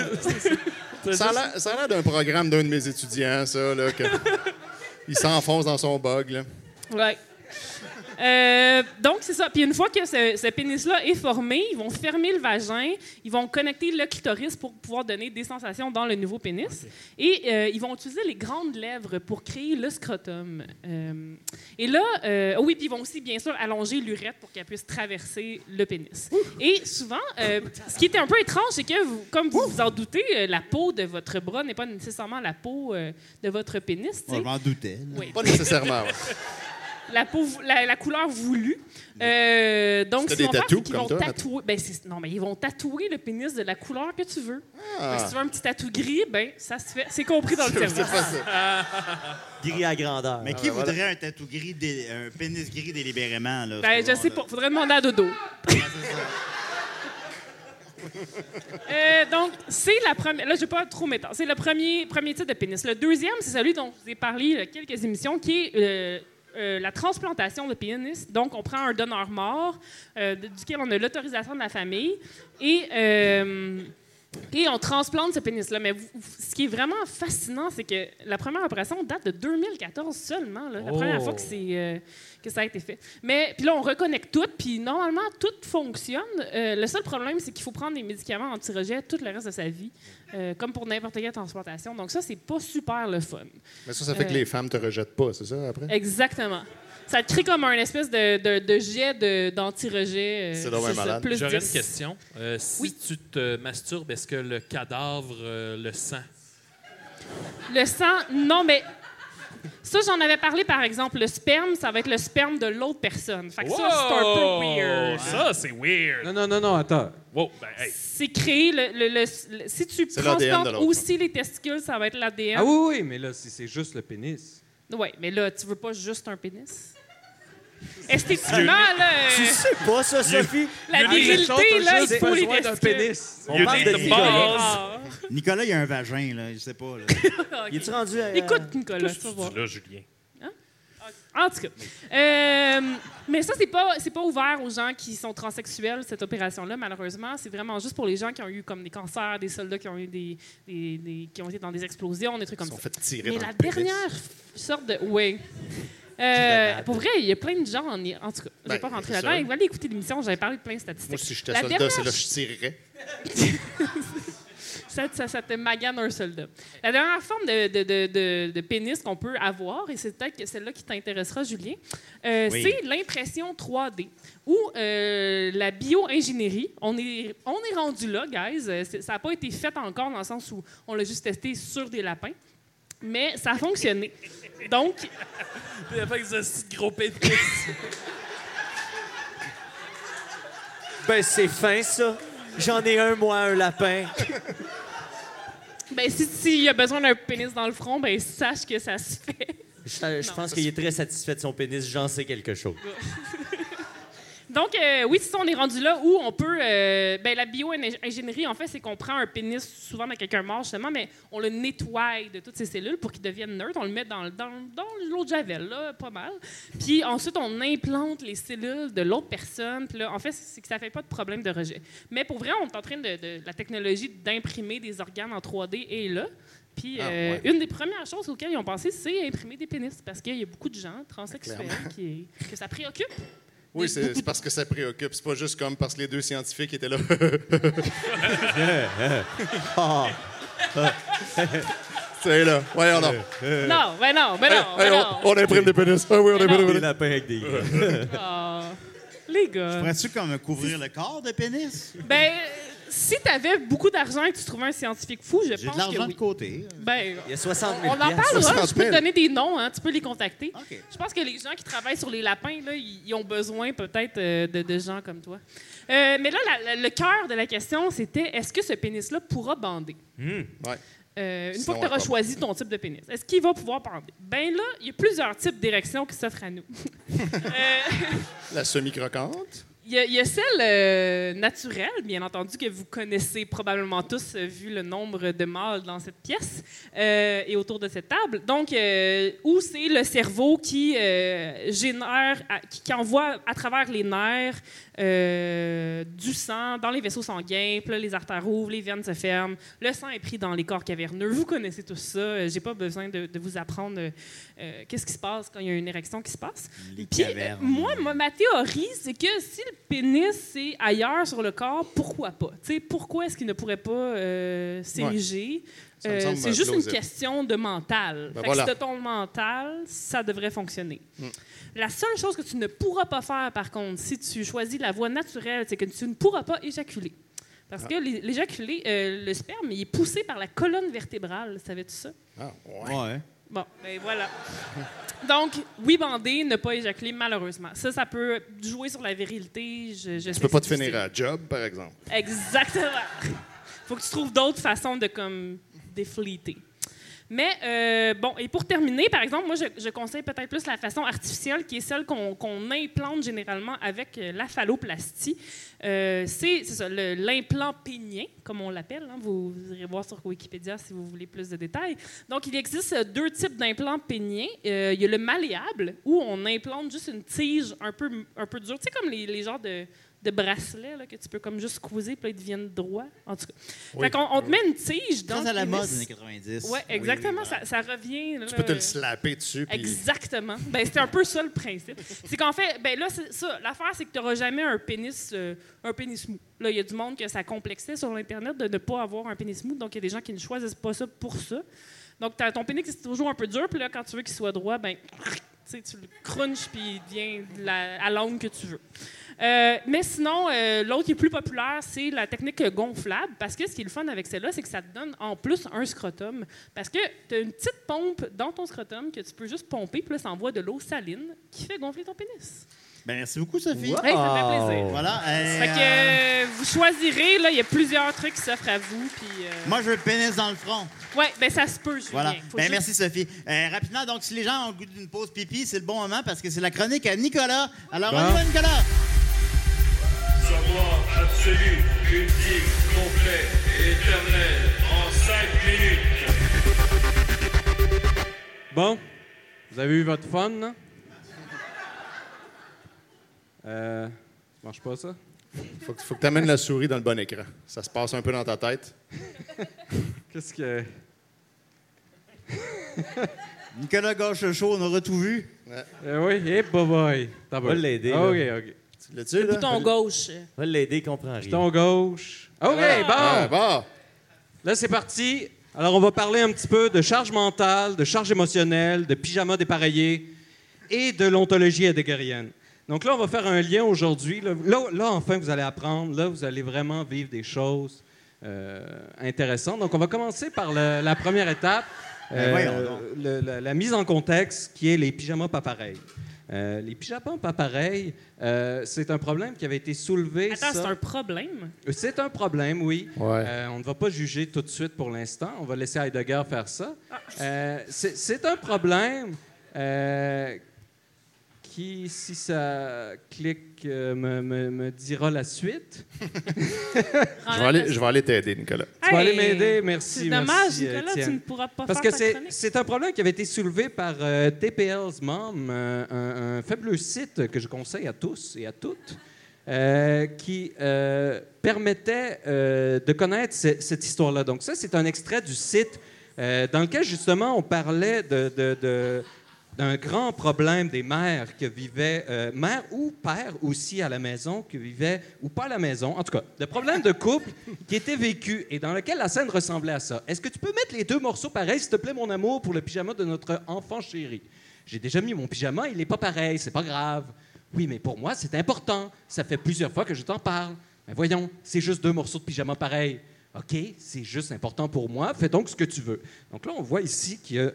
Ça a l'air- ça a l'air d'un programme d'un de mes étudiants, ça, là, que il s'enfonce dans son bug, là. Ouais. Euh, donc, c'est ça. Puis une fois que ce, ce pénis-là est formé, ils vont fermer le vagin, ils vont connecter le clitoris pour pouvoir donner des sensations dans le nouveau pénis. Et euh, ils vont utiliser les grandes lèvres pour créer le scrotum. Euh, et là, euh, oui, puis ils vont aussi, bien sûr, allonger l'urètre pour qu'elle puisse traverser le pénis. Et souvent, euh, ce qui était un peu étrange, c'est que, vous, comme vous vous en doutez, la peau de votre bras n'est pas nécessairement la peau euh, de votre pénis. tu sais. Ouais, je m'en doutais. là. Oui. Pas nécessairement. la, peau vou- la, la couleur voulue. Euh, donc, vont des tatous comme vont toi, tatouer. Ben, non, mais ils vont tatouer le pénis de la couleur que tu veux. Ah. Si tu veux un petit tatou gris, ben, ça se fait. C'est compris dans le C'est service. pas ça. Gris à grandeur. Mais qui voudrait un tatou gris, dé- un pénis gris délibérément? Là, Ben, je sais pas. Faudrait demander à Dodo. Euh, donc, c'est la première. Là, je vais pas trop m'étendre. C'est le premier, premier type de pénis. Le deuxième, c'est celui dont je vous ai parlé il y a quelques émissions, qui est euh, euh, la transplantation de pénis. Donc, on prend un donneur mort, euh, duquel on a l'autorisation de la famille, et. euh, et on transplante ce pénis-là. Mais vous- ce qui est vraiment fascinant, c'est que la première opération date de 2014 seulement. là. La Oh. première fois que, c'est, euh, que ça a été fait. Mais puis là, on reconnecte tout, puis normalement, tout fonctionne. Le seul problème, c'est qu'il faut prendre des médicaments anti-rejet tout le reste de sa vie, euh, comme pour n'importe quelle transplantation. Donc ça, c'est pas super le fun. Mais ça, ça fait que Euh, les femmes te rejettent pas, c'est ça, après? Exactement. Ça te crée comme un espèce de, de, de jet d'anti-rejet. euh, C'est ça, malade. J'aurais une 10. question. Euh, si Oui. tu te masturbes, est-ce que le cadavre euh, le sent? Le sang, non, mais ça, j'en avais parlé, par exemple. Le sperme, ça va être le sperme de l'autre personne. Fait que ça, c'est un peu weird. Ça, c'est weird. Non, non, non, non, attends. Wow, ben, hey. C'est créé, le, le- le- le- si tu transplantes l'autre. aussi les testicules, ça va être l'ADN. Ah oui, oui, mais là, si c'est juste le pénis. Oui, mais là, tu veux pas juste un pénis? Esthétiquement, là. euh, Tu sais pas ça, Sophie? La virilité, là, il faut les besoin d'un pénis. On parle de the Nicolas. balls. Ah. Nicolas, il y a un vagin, là. Je sais pas. Là. Il est-tu rendu à... Écoute, Nicolas, tu vas voir. Là, Julien? En tout cas. Euh, mais ça, c'est pas, c'est pas ouvert aux gens qui sont transsexuels, cette opération-là, malheureusement. C'est vraiment juste pour les gens qui ont eu comme des cancers, des soldats qui ont eu des, des- des- qui ont été dans des explosions, des trucs comme Ils sont ça. fait tirer Mais dans la le pénis. dernière f- sorte de. Oui. Euh, pour vrai, il y a plein de gens en, en tout cas. Je vais Ben, pas rentrer là-dedans. Vous allez écouter l'émission, j'avais parlé de plein de statistiques. Moi, si j'étais soldat, dernière c'est là que je tirerais. ça, ça, ça te magane un soldat. La dernière forme de, de- de- de- pénis qu'on peut avoir, et c'est peut-être celle-là qui t'intéressera, Julien, euh, Oui. c'est l'impression 3D ou euh, la bio-ingénierie. On est, on est rendu là, guys. Ça n'a pas été fait encore dans le sens où on l'a juste testé sur des lapins. Mais ça a fonctionné. Donc, Avec ce gros pénis. Ben, c'est fin, ça. J'en ai un, moi, un lapin. ben, si- s'il y a besoin d'un pénis dans le front, ben, sache que ça se fait. Je, pense qu'il est très satisfait de son pénis. J'en sais quelque chose. Donc, euh, oui, c'est ça, on est rendu là où on peut. euh, ben, la bio-ingénierie, en fait, c'est qu'on prend un pénis, souvent de quelqu'un mort, justement, mais on le nettoie de toutes ses cellules pour qu'il devienne neutre. On le met dans, le- dans, dans l'eau de Javel, là, pas mal. Puis ensuite, on implante les cellules de l'autre personne. Puis là, en fait, c'est que ça fait pas de problème de rejet. Mais pour vrai, on est en train de. de- la technologie d'imprimer des organes en 3D est là. Puis, Ah, euh, ouais. une des premières choses auxquelles ils ont pensé, c'est imprimer des pénis. Parce qu'il y a beaucoup de gens transsexuels qui, que ça préoccupe. Oui, Des- c'est parce que ça préoccupe. C'est pas juste comme parce que les deux scientifiques étaient là. Ah. C'est là. Donc. Non, ben non, ben non, Hey, ben hey, non. on, on imprime des pénis. Ah oui, on imprime des Des pénis. lapins avec des Ah, les gars. Pourrais-tu comme couvrir le corps de pénis? Ben, si t'avais beaucoup d'argent et que tu trouvais un scientifique fou, je J'ai pense de l'argent que oui. de côté. Ben, Il y a 60 on 000 en piastres. parlera. 60 Je peux te 000. donner des noms, hein, tu peux les contacter. Je pense que les gens qui travaillent sur les lapins, là, ils ont besoin peut-être euh, de, de gens comme toi. Euh, mais là, la- la- le cœur de la question, c'était est-ce que ce pénis-là pourra bander? Ouais. Euh, une Sinon, fois que tu auras choisi ton type de pénis, est-ce qu'il va pouvoir bander? Ben là, il y a plusieurs types d'érections qui s'offrent à nous. Euh, La semi-croquante. Il y, a- celle euh, naturelle, bien entendu, que vous connaissez probablement tous, euh, vu le nombre de mâles dans cette pièce euh, et autour de cette table. Donc, où c'est le cerveau qui génère, qui, envoie à travers les nerfs du sang dans les vaisseaux sanguins, puis là, les artères ouvrent, les veines se ferment, le sang est pris dans les corps caverneux. Vous connaissez tout ça. J'ai pas besoin de vous apprendre euh, qu'est-ce qui se passe quand il y a une érection qui se passe? Les Puis, euh, moi, ma, ma théorie, c'est que si le pénis est ailleurs sur le corps, pourquoi pas? Tu sais, pourquoi est-ce qu'il ne pourrait pas euh, s'ériger? Euh, c'est juste une question de mental. Ben Fait que si t'as ton mental, ça devrait fonctionner. Mm. La seule chose que tu ne pourras pas faire, par contre, si tu choisis la voie naturelle, c'est que tu ne pourras pas éjaculer. Parce Ah. que l'é- l'éjaculer, euh, le sperme, il est poussé par la colonne vertébrale. Savais-tu ça? Ah, ouais. Ouais. Bon, ben voilà. Donc, oui, bandé, ne pas éjaculer, malheureusement. Ça, ça peut jouer sur la virilité. Je, je Tu peux pas te finir à job, par exemple. Exactement. faut que tu trouves d'autres façons de comme défléter. Mais euh, bon, et pour terminer, par exemple, moi, je, conseille peut-être plus la façon artificielle, qui est celle qu'on implante généralement avec euh, la phalloplastie. Euh, c'est ça, l'implant pénien, comme on l'appelle. hein. Vous, irez voir sur Wikipédia si vous voulez plus de détails. Donc, il existe deux types d'implants péniens. Euh, il y a le malléable, où on implante juste une tige un peu, un peu dure. Tu sais, comme les genres de, de bracelets là, que tu peux comme juste squeezer, puis là, ils deviennent droits. En tout cas. Fait qu'on on te met une tige dans Très le à la pénis. mode des années 90. Oui, exactement. Oui, ça, ça revient. Tu peux te le slapper dessus. Puis... Exactement. Ben, c'est un peu ça le principe. C'est qu'en fait, ben là, c'est ça. L'affaire, c'est que tu n'auras jamais un pénis, euh, un pénis mou. Là, il y a du monde que ça complexait sur l'Internet de ne pas avoir un pénis mou. Donc, il y a des gens qui ne choisissent pas ça pour ça. Donc, t'as- ton pénis, c'est toujours un peu dur. Puis là, quand tu veux qu'il soit droit, ben, tu sais, tu le crunches, puis il devient de la- à l'angle que tu veux. Euh, mais sinon, euh, l'autre qui est plus populaire, c'est la technique gonflable. Parce que ce qui est le fun avec celle-là, c'est que ça te donne en plus un scrotum. Parce que tu as une petite pompe dans ton scrotum que tu peux juste pomper, puis là, ça envoie de l'eau saline qui fait gonfler ton pénis. Ben, merci beaucoup, Sophie. Hey, ça me fait plaisir. Voilà. euh, Fait que euh, vous choisirez, là, il y a plusieurs trucs qui s'offrent à vous. Puis, euh, Moi, je veux le pénis dans le front. Ouais, ben ça se peut, Julien. Voilà. Faut Ben, juste- Merci, Sophie. Euh, rapidement, donc, si les gens ont le goût d'une pause pipi, c'est le bon moment parce que c'est la chronique à Nicolas. Alors, on y Bon. va, Nicolas. Savoir absolu, ultime, complet et éternel en 5 minutes. Bon, vous avez eu votre fun, là? Euh, ça marche pas, ça? Faut que, faut que tu amènes la souris dans le bon écran. Ça se passe un peu dans ta tête. Qu'est-ce que... Nicolas Gauche Chaud, on aura tout vu. Euh, oui, et boy boy. T'as Va l'aider, Ah, là. OK, OK. Le bouton gauche. Va l'aider, il comprend rien. Bouton gauche. OK, Ah, bon. bon. Là, c'est parti. Alors, on va parler un petit peu de charge mentale, de charge émotionnelle, de pyjama dépareillé et de l'ontologie heideggerienne. Donc là, on va faire un lien aujourd'hui. Là, là, là, enfin, vous allez apprendre. Là, vous allez vraiment vivre des choses euh, intéressantes. Donc, on va commencer par le- la première étape, Ben, le- la, la mise en contexte, qui est les pyjamas pas pareils. Euh, les pyjamas pas pareils, euh, c'est un problème qui avait été soulevé. Attends, ça- c'est un problème? c'est un problème, oui. Ouais. Euh, on ne va pas juger tout de suite pour l'instant. On va laisser Heidegger faire ça. Euh, c'est c'est un problème euh, qui, si ça clique, euh, me, me- me dira la suite. Je vais aller, je vais aller t'aider, Nicolas. Tu vas aller m'aider, merci. C'est dommage, merci, euh, Nicolas, tu Étienne. ne pourras pas Parce faire que ta c'est- chronique. c'est un problème qui avait été soulevé par euh, TPL's Mom, euh, un, un fabuleux site que je conseille à tous et à toutes, euh, qui euh, permettait euh, de connaître ce- cette histoire-là. Donc ça, c'est un extrait du site euh, dans lequel justement on parlait de- de- de- d'un grand problème des mères qui vivaient, euh, mères ou pères aussi à la maison, qui vivaient, ou pas à la maison, en tout cas, le problème de couple qui était vécu et dans lequel la scène ressemblait à ça. Est-ce que tu peux mettre les deux morceaux pareils, s'il te plaît, mon amour, pour le pyjama de notre enfant chéri? J'ai déjà mis mon pyjama, il n'est pas pareil, c'est pas grave. Oui, mais pour moi, c'est important. Ça fait plusieurs fois que je t'en parle. Mais voyons, c'est juste deux morceaux de pyjama pareils. OK, c'est juste important pour moi. Fais donc ce que tu veux. Donc là, on voit ici qu'il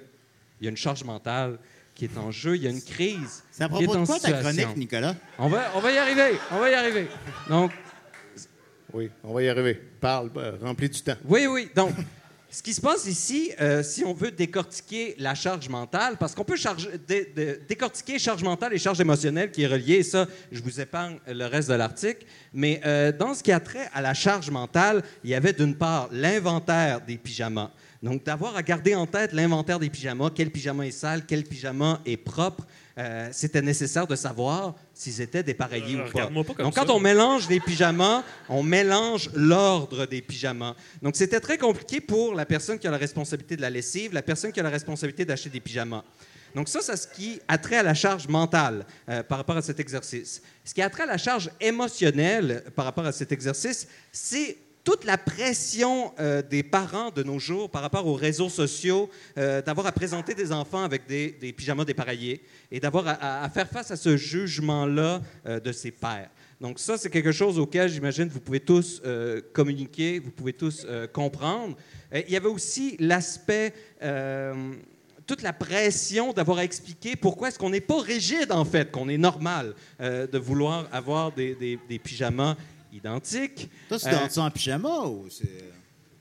y a une charge mentale qui est en jeu. Il y a une crise. C'est à qui est propos de en quoi ta situation. chronique, Nicolas? On va, on va y arriver. On va y arriver. Donc, Oui, on va y arriver. Parle, euh, remplis du temps. oui, oui. Donc, ce qui se passe ici, euh, si on veut décortiquer la charge mentale, parce qu'on peut charger- dé- dé- décortiquer charge mentale et charge émotionnelle qui est reliée, et ça, je vous épargne le reste de l'article, mais euh, dans ce qui a trait à la charge mentale, il y avait d'une part l'inventaire des pyjamas. Donc, d'avoir à garder en tête l'inventaire des pyjamas, quel pyjama est sale, quel pyjama est propre, euh, c'était nécessaire de savoir s'ils étaient dépareillés Euh, ou pas. Donc, ça. quand on mélange les pyjamas, on mélange l'ordre des pyjamas. Donc, c'était très compliqué pour la personne qui a la responsabilité de la lessive, la personne qui a la responsabilité d'acheter des pyjamas. Donc, ça, c'est ce qui a trait à la charge mentale euh, par rapport à cet exercice. Ce qui a trait à la charge émotionnelle euh, par rapport à cet exercice, c'est toute la pression euh, des parents de nos jours par rapport aux réseaux sociaux, euh, d'avoir à présenter des enfants avec des, pyjamas dépareillés et d'avoir à, faire face à ce jugement-là euh, de ses pères. Donc ça, c'est quelque chose auquel, j'imagine, vous pouvez tous communiquer, vous pouvez tous comprendre. Il y avait aussi l'aspect... toute la pression d'avoir à expliquer pourquoi est-ce qu'on n'est pas rigide, en fait, qu'on est normal de vouloir avoir des- des pyjamas identiques. Toi, tu Euh, dors-tu en pyjama ou c'est.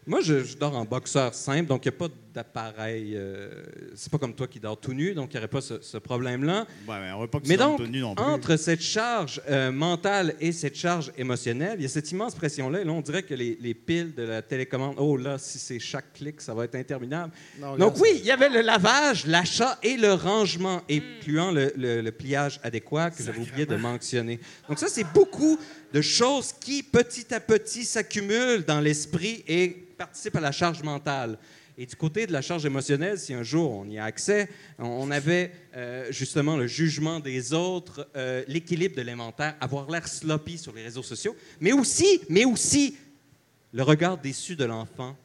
moi, je, je dors en boxeur simple, donc il n'y a pas d'appareil. euh, c'est pas comme toi qui dors tout nu, donc il n'y aurait pas ce, ce problème-là. Ouais, mais on pas que Mais donc, tout nu non plus. entre cette charge euh, mentale et cette charge émotionnelle, il y a cette immense pression-là. Et là, on dirait que les, les piles de la télécommande, oh là, si c'est chaque clic, ça va être interminable. Non, donc oui, il y avait le lavage, l'achat et le rangement, incluant le, le- le pliage adéquat que j'avais oublié de mentionner. Donc ça, c'est beaucoup de choses qui, petit à petit, s'accumulent dans l'esprit et participent à la charge mentale. Et du côté de la charge émotionnelle, si un jour on y a accès, on- avait euh, justement le jugement des autres, euh, l'équilibre de l'inventaire, avoir l'air sloppy sur les réseaux sociaux, mais aussi, mais aussi le regard déçu de l'enfant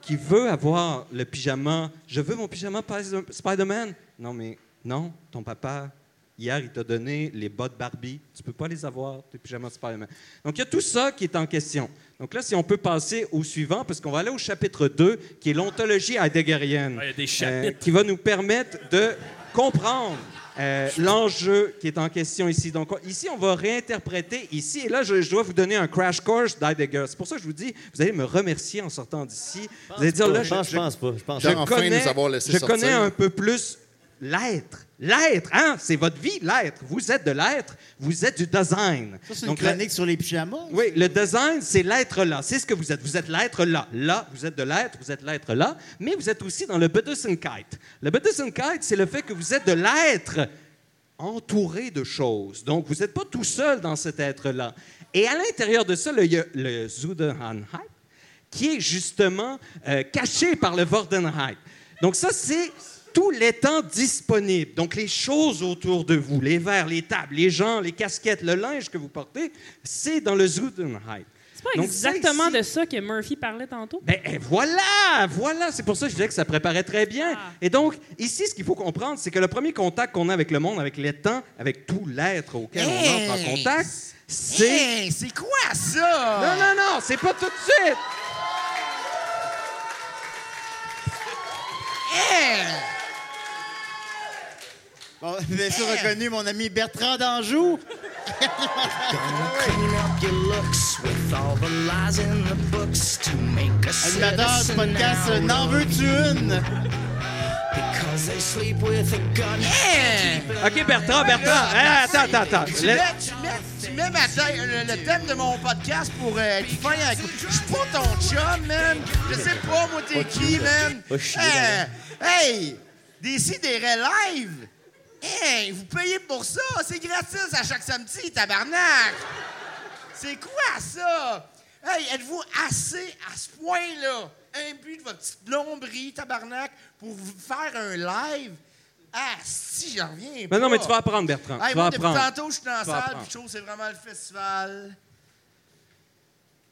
qui veut avoir le pyjama. Je veux mon pyjama Spider- Spider-Man. Non, mais non, ton papa, hier, il t'a donné les bottes Barbie. Tu peux pas les avoir, tes pyjamas Spider-Man. Donc, il y a tout ça qui est en question. Donc là, si on peut passer au suivant, parce qu'on va aller au chapitre 2, qui est l'ontologie heideggerienne. Ah, euh, qui va nous permettre de comprendre euh, l'enjeu qui est en question ici. Donc, on- ici, on va réinterpréter ici. Et là, je, je dois vous donner un crash course d'Heidegger. C'est pour ça que je vous dis, vous allez me remercier en sortant d'ici. Vous allez dire, pas. là, Je pense- je pense pas. Je pense je pas. Enfin connais, nous avoir laissé je sortir. connais un peu plus l'être. L'être, hein? C'est votre vie, l'être. Vous êtes de l'être, vous êtes du design. Ça, c'est une Donc, chronique sur les pyjamas. oui, le design, c'est l'être là. C'est ce que vous êtes. Vous êtes l'être là. Là, vous êtes de l'être, vous êtes l'être là. Mais vous êt aussi dans le Buddhismkeit. Le Buddhismkeit, c'est le fait que vous êtes de l'être entouré de choses. Donc, vous n'êtes pas tout seul dans cet être-là. Et à l'intérieur de ça, le Zudenhanheit, qui est justement euh, caché par le Vordenheit. Donc, ça, c'est tout l'étang disponible. Donc, les choses autour de vous, les verres, les tables, les gens, les casquettes, le linge que vous portez, c'est dans le Zudenheit. C'est pas Donc, exactement de ça que Murphy parlait tantôt? ben eh, voilà, voilà, c'est pour ça que je disais que ça préparait très bien. Et donc, ici, ce qu'il faut comprendre, c'est que le premier contact qu'on a avec le monde, avec l'étang, avec tout l'être auquel on entre en contact, c'est... Hey, c'est quoi ça? Non, non, non, c'est pas tout de suite. Bon, bien sûr reconnu mon ami Bertrand d'Anjou? Animateur du podcast N'en veux-tu une? OK, Bertrand, Bertrand, hey, attends, attends, attends. Tu mets, tu mets, tu mets ma tête- le, le thème de mon podcast pour euh, être fin avec Je suis pas ton chum, man. Je sais pas, moi, t'es qui, man. Chier Hey, Décidérez live. Hey, vous payez pour ça. C'est gratis à chaque samedi, tabarnak. C'est quoi ça? Hey, êtes-vous assez à ce point-là? Imbu de votre petite blomberie, tabarnak, pour faire un live? Ah, si, j'en reviens pas. Mais non, mais tu vas apprendre, Bertrand. Hey, tu moi, vas depuis apprendre. tantôt, je suis dans la salle, puis je trouve que c'est vraiment le festival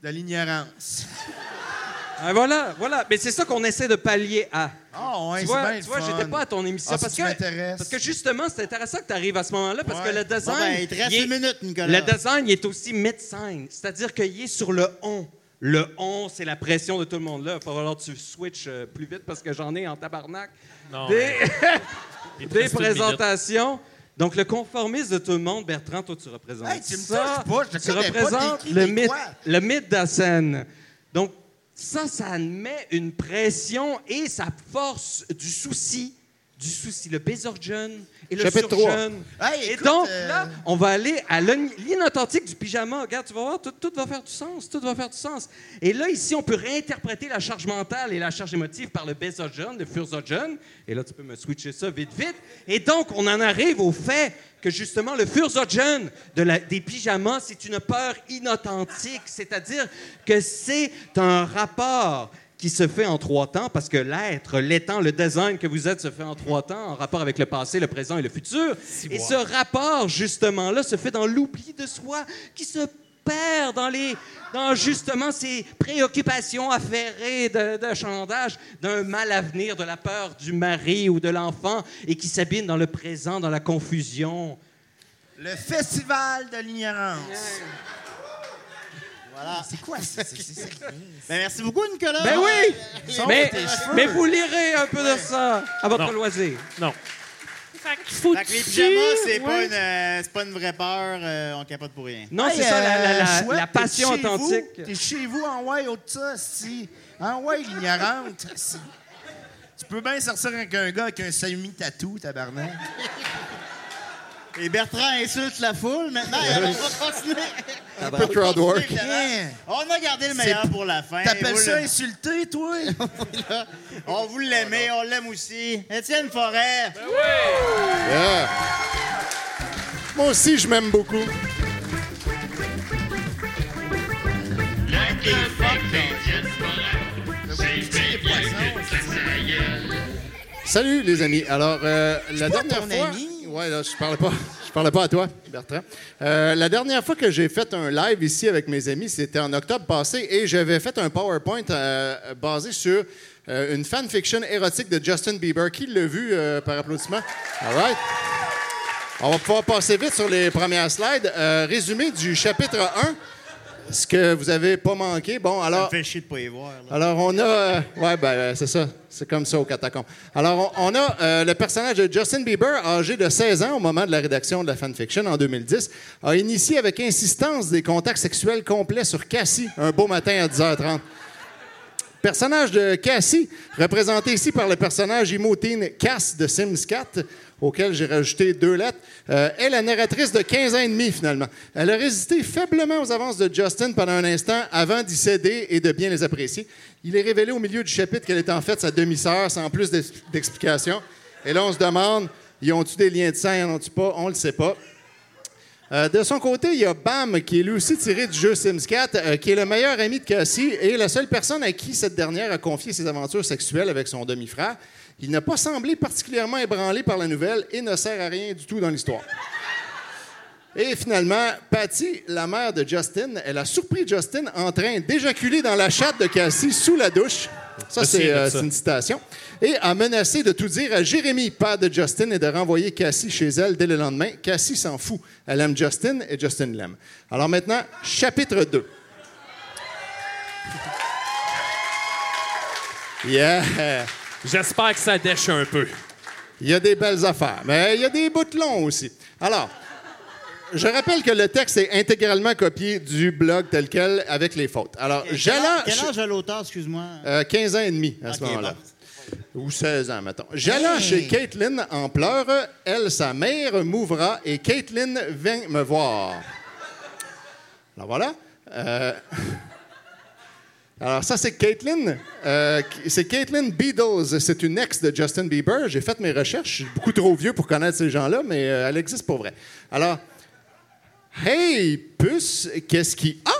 de l'ignorance. Ah, voilà, voilà. Mais c'est ça qu'on essaie de pallier à. Ah, ouais, tu vois, bien tu vois, j'étais pas à ton émission Ah, parce si que parce que justement, c'est intéressant que tu arrives à ce moment-là parce Ouais. que le design Bon, ben, il te reste est- une minute, Nicolas. Le design il est aussi médecin, c'est-à-dire qu'il est sur le on. Le on, c'est la pression de tout le monde là. Il va falloir que tu switches euh, plus vite parce que j'en ai en tabarnak. Non, Des, présentations. Donc, le conformisme de tout le monde, Bertrand, toi, tu représentes Hey, tu me ça. pas, je te tu pas, représentes le mythe, le mythe de la scène. Donc, ça, ça met une pression et ça force du souci, du souci, le bésorgène et le Chapitre surjeune. Hey, et donc, euh, là, on va aller à l'in- l'inauthentique du pyjama. Regarde, tu vas voir, tout, tout va faire du sens, tout va faire du sens. Et là, ici, on peut réinterpréter la charge mentale et la charge émotive par le bésorgène, le fursogène. Et là, tu peux me switcher ça vite, vite. Et donc, on en arrive au fait que, justement, le fursogène de la- des pyjamas, c'est une peur inauthentique. C'est-à-dire que c'est un rapport qui se fait en trois temps, parce que l'être, l'étant, le design que vous êtes se fait en trois temps, en rapport avec le passé, le présent et le futur. Et ce rapport, justement-là, se fait dans l'oubli de soi, qui se perd dans, les, dans justement ces préoccupations affairées de, de chandage, d'un mal à venir, de la peur du mari ou de l'enfant, et qui s'abîme dans le présent, dans la confusion. Le festival de l'ignorance. Voilà. C'est quoi ça? Ben, merci beaucoup, Nicolas. Ben oui! Mais, tes vous lirez un peu de ça à votre Non. loisir. Non. Fait que faut Fait que les pyjamas, c'est pas, une, euh, c'est pas une vraie peur. euh, on capote pour rien. Non, Hey, c'est ça, la, la- euh, la- chouette, la t'es passion chez vous? authentique. T'es chez vous en ouais, au de ça, si. En ouais, l'ignorante. si. Tu peux bien sortir avec un gars avec un semi-tatou, tabarnak. Et Bertrand insulte la foule. Maintenant, on va continuer. Un peu crowd work. On a gardé le meilleur pour la fin. T'appelles ça insulter, toi? On vous l'aimait, on l'aime aussi. Étienne Forêt. Yeah. Moi aussi, je m'aime beaucoup. Salut les amis. Alors euh, la dernière fois, ami. Ouais, là, je parlais pas, je parlais pas à toi, Bertrand. Euh, la dernière fois que j'ai fait un live ici avec mes amis, c'était en octobre passé et j'avais fait un PowerPoint euh, basé sur euh, une fanfiction érotique de Justin Bieber. Qui l'a vu par applaudissement? All right. On va pouvoir passer vite sur les premières slides. Résumé du chapitre 1. Ce que vous avez pas manqué, bon, Ça alors... me fait chier de pas y voir. là. Alors, on a. euh, ouais, ben, euh, c'est ça. C'est comme ça au catacombe. Alors, on, on a euh, le personnage de Justin Bieber, âgé de 16 ans au moment de la rédaction de la fanfiction en 2010, a initié avec insistance des contacts sexuels complets sur Cassie un beau matin à 10h30. Personnage de Cassie, représenté ici par le personnage Imotine Cass de Sims 4, auquel j'ai rajouté deux lettres, euh, est la narratrice de 15 ans et demi, finalement. Elle a résisté faiblement aux avances de Justin pendant un instant avant d'y céder et de bien les apprécier. Il est révélé au milieu du chapitre qu'elle est en fait sa demi-sœur, sans plus d'ex- d'explications. Et là, on se demande, y ont-tu des liens de sang, y en ont-tu pas? On le sait pas. Euh, de son côté, il y a Bam, qui est lui aussi tiré du jeu Sims 4, euh, qui est le meilleur ami de Cassie et la seule personne à qui cette dernière a confié ses aventures sexuelles avec son demi-frère. Il n'a pas semblé particulièrement ébranlé par la nouvelle et ne sert à rien du tout dans l'histoire. Et finalement, Patty, la mère de Justin, elle a surpris Justin en train d'éjaculer dans la chatte de Cassie sous la douche. Ça, c'est euh, c'est une citation. Et a menacé de tout dire à Jérémy, père de Justin, et de renvoyer Cassie chez elle dès le lendemain. Cassie s'en fout. Elle aime Justin et Justin l'aime. Alors maintenant, chapitre 2. Yeah! J'espère que ça dèche un peu. Il y a des belles affaires, mais il y a des bouts longs aussi. Alors, je rappelle que le texte est intégralement copié du blog tel quel avec les fautes. Alors, Quel j'allais... âge- Quel âge a l'auteur, excuse-moi? Euh, 15 ans et demi à ce moment-là. Ou 16 ans, mettons. J'allais Hey! chez Caitlin en pleurs. Elle, sa mère, m'ouvra et Caitlin vint me voir. Alors voilà. Euh, Alors ça, c'est Caitlin. Euh, c'est Caitlin Beadles. C'est une ex de Justin Bieber. J'ai fait mes recherches. Je suis beaucoup trop vieux pour connaître ces gens-là, mais euh, elle existe pour vrai. Alors, hey, puce, qu'est-ce qui... Ah!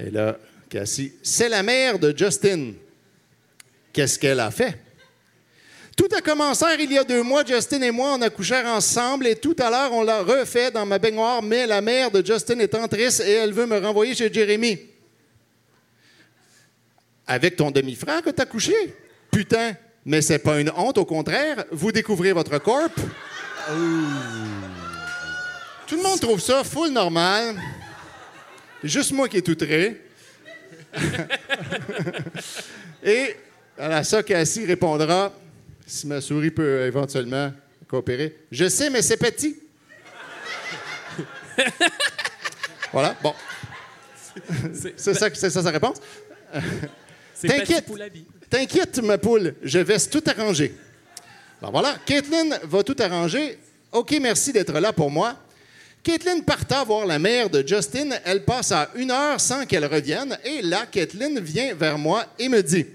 Et là, Cassie, c'est la mère de Justin. Qu'est-ce qu'elle a fait? Tout a commencé il y a deux mois. Justin et moi, on accouchèrent ensemble et tout à l'heure, on l'a refait dans ma baignoire, mais la mère de Justin est en triste et elle veut me renvoyer chez Jérémy. Avec ton demi-frère que t'as couché? Putain, mais c'est pas une honte, au contraire. Vous découvrez votre corps. Tout le monde trouve ça full normal. Juste moi qui est outré. Et à ça, Cassie répondra, si ma souris peut éventuellement coopérer. Je sais, mais c'est petit. voilà, bon. C'est ça, c'est ça sa réponse. C'est T'inquiète. T'inquiète, ma poule, je vais tout arranger. Alors voilà, Caitlin va tout arranger. OK, merci d'être là pour moi. Caitlin parta voir la mère de Justin. Elle passe à une heure sans qu'elle revienne. Et là, Caitlin vient vers moi et me dit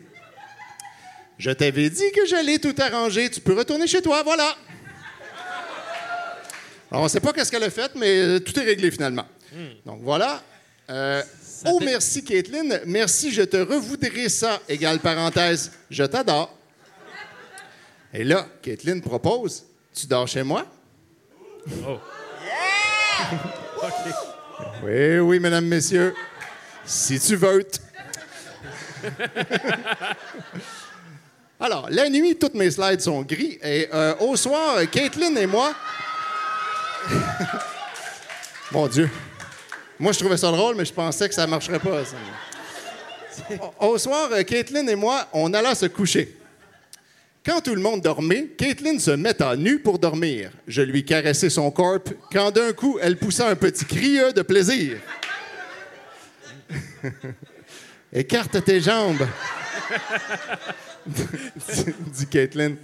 Je t'avais dit que j'allais tout arranger. Tu peux retourner chez toi, voilà. Alors, on ne sait pas qu'est-ce qu'elle a fait, mais euh, tout est réglé finalement. Donc voilà. Euh, oh, merci, Caitlin. Merci, je te revoudrais ça. Égale parenthèse, je t'adore. Et là, Caitlin propose Tu dors chez moi Oh. Oui, oui, mesdames, messieurs. Si tu veux. Alors, la nuit, toutes mes slides sont gris. Et euh, au soir, Caitlin et moi. Mon Dieu. Moi, je trouvais ça drôle, mais je pensais que ça marcherait pas. Au- soir, Caitlin et moi, on alla se coucher. Quand tout le monde dormait, Caitlin se met à nu pour dormir. Je lui caressai son corps quand d'un coup, elle poussa un petit cri de plaisir. Écarte tes jambes, dit Caitlin.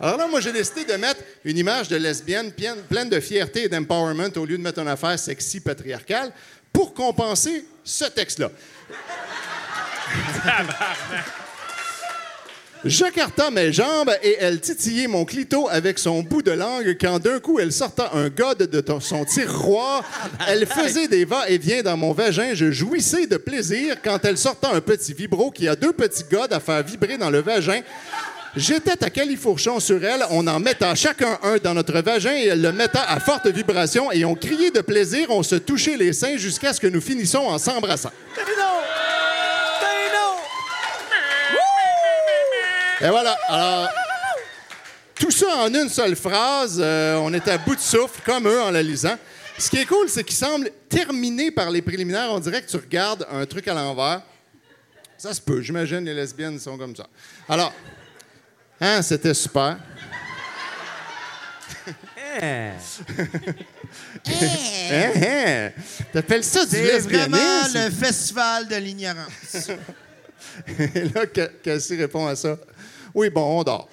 Alors là, moi, j'ai décidé de mettre une image de lesbienne pleine de fierté et d'empowerment au lieu de mettre une affaire sexy patriarcale pour compenser ce texte-là. J'écarta mes jambes et elle titillait mon clito avec son bout de langue quand d'un coup elle sorta un gode de ton- son tiroir. Elle faisait des va-et-vient dans mon vagin. Je jouissais de plaisir quand elle sorta un petit vibro qui a deux petits godes à faire vibrer dans le vagin. J'étais à califourchon sur elle. On en mettait chacun un dans notre vagin et elle le mettait à forte vibration et on criait de plaisir. On se touchait les seins jusqu'à ce que nous finissions en s'embrassant. Et voilà. Alors, tout ça en une seule phrase. euh, on était à bout de souffle, comme eux, en la lisant. Ce qui est cool, c'est qu'il semble terminé par les préliminaires. On dirait que tu regardes un truc à l'envers. Ça se peut, j'imagine, les lesbiennes sont comme ça. Alors, hein, c'était super. Hein? Hein, hein. T'appelles ça du C'est vraiment lesbianisme? le festival de l'ignorance. Et là, Ca- Cassie répond à ça. Oui, bon, on dort.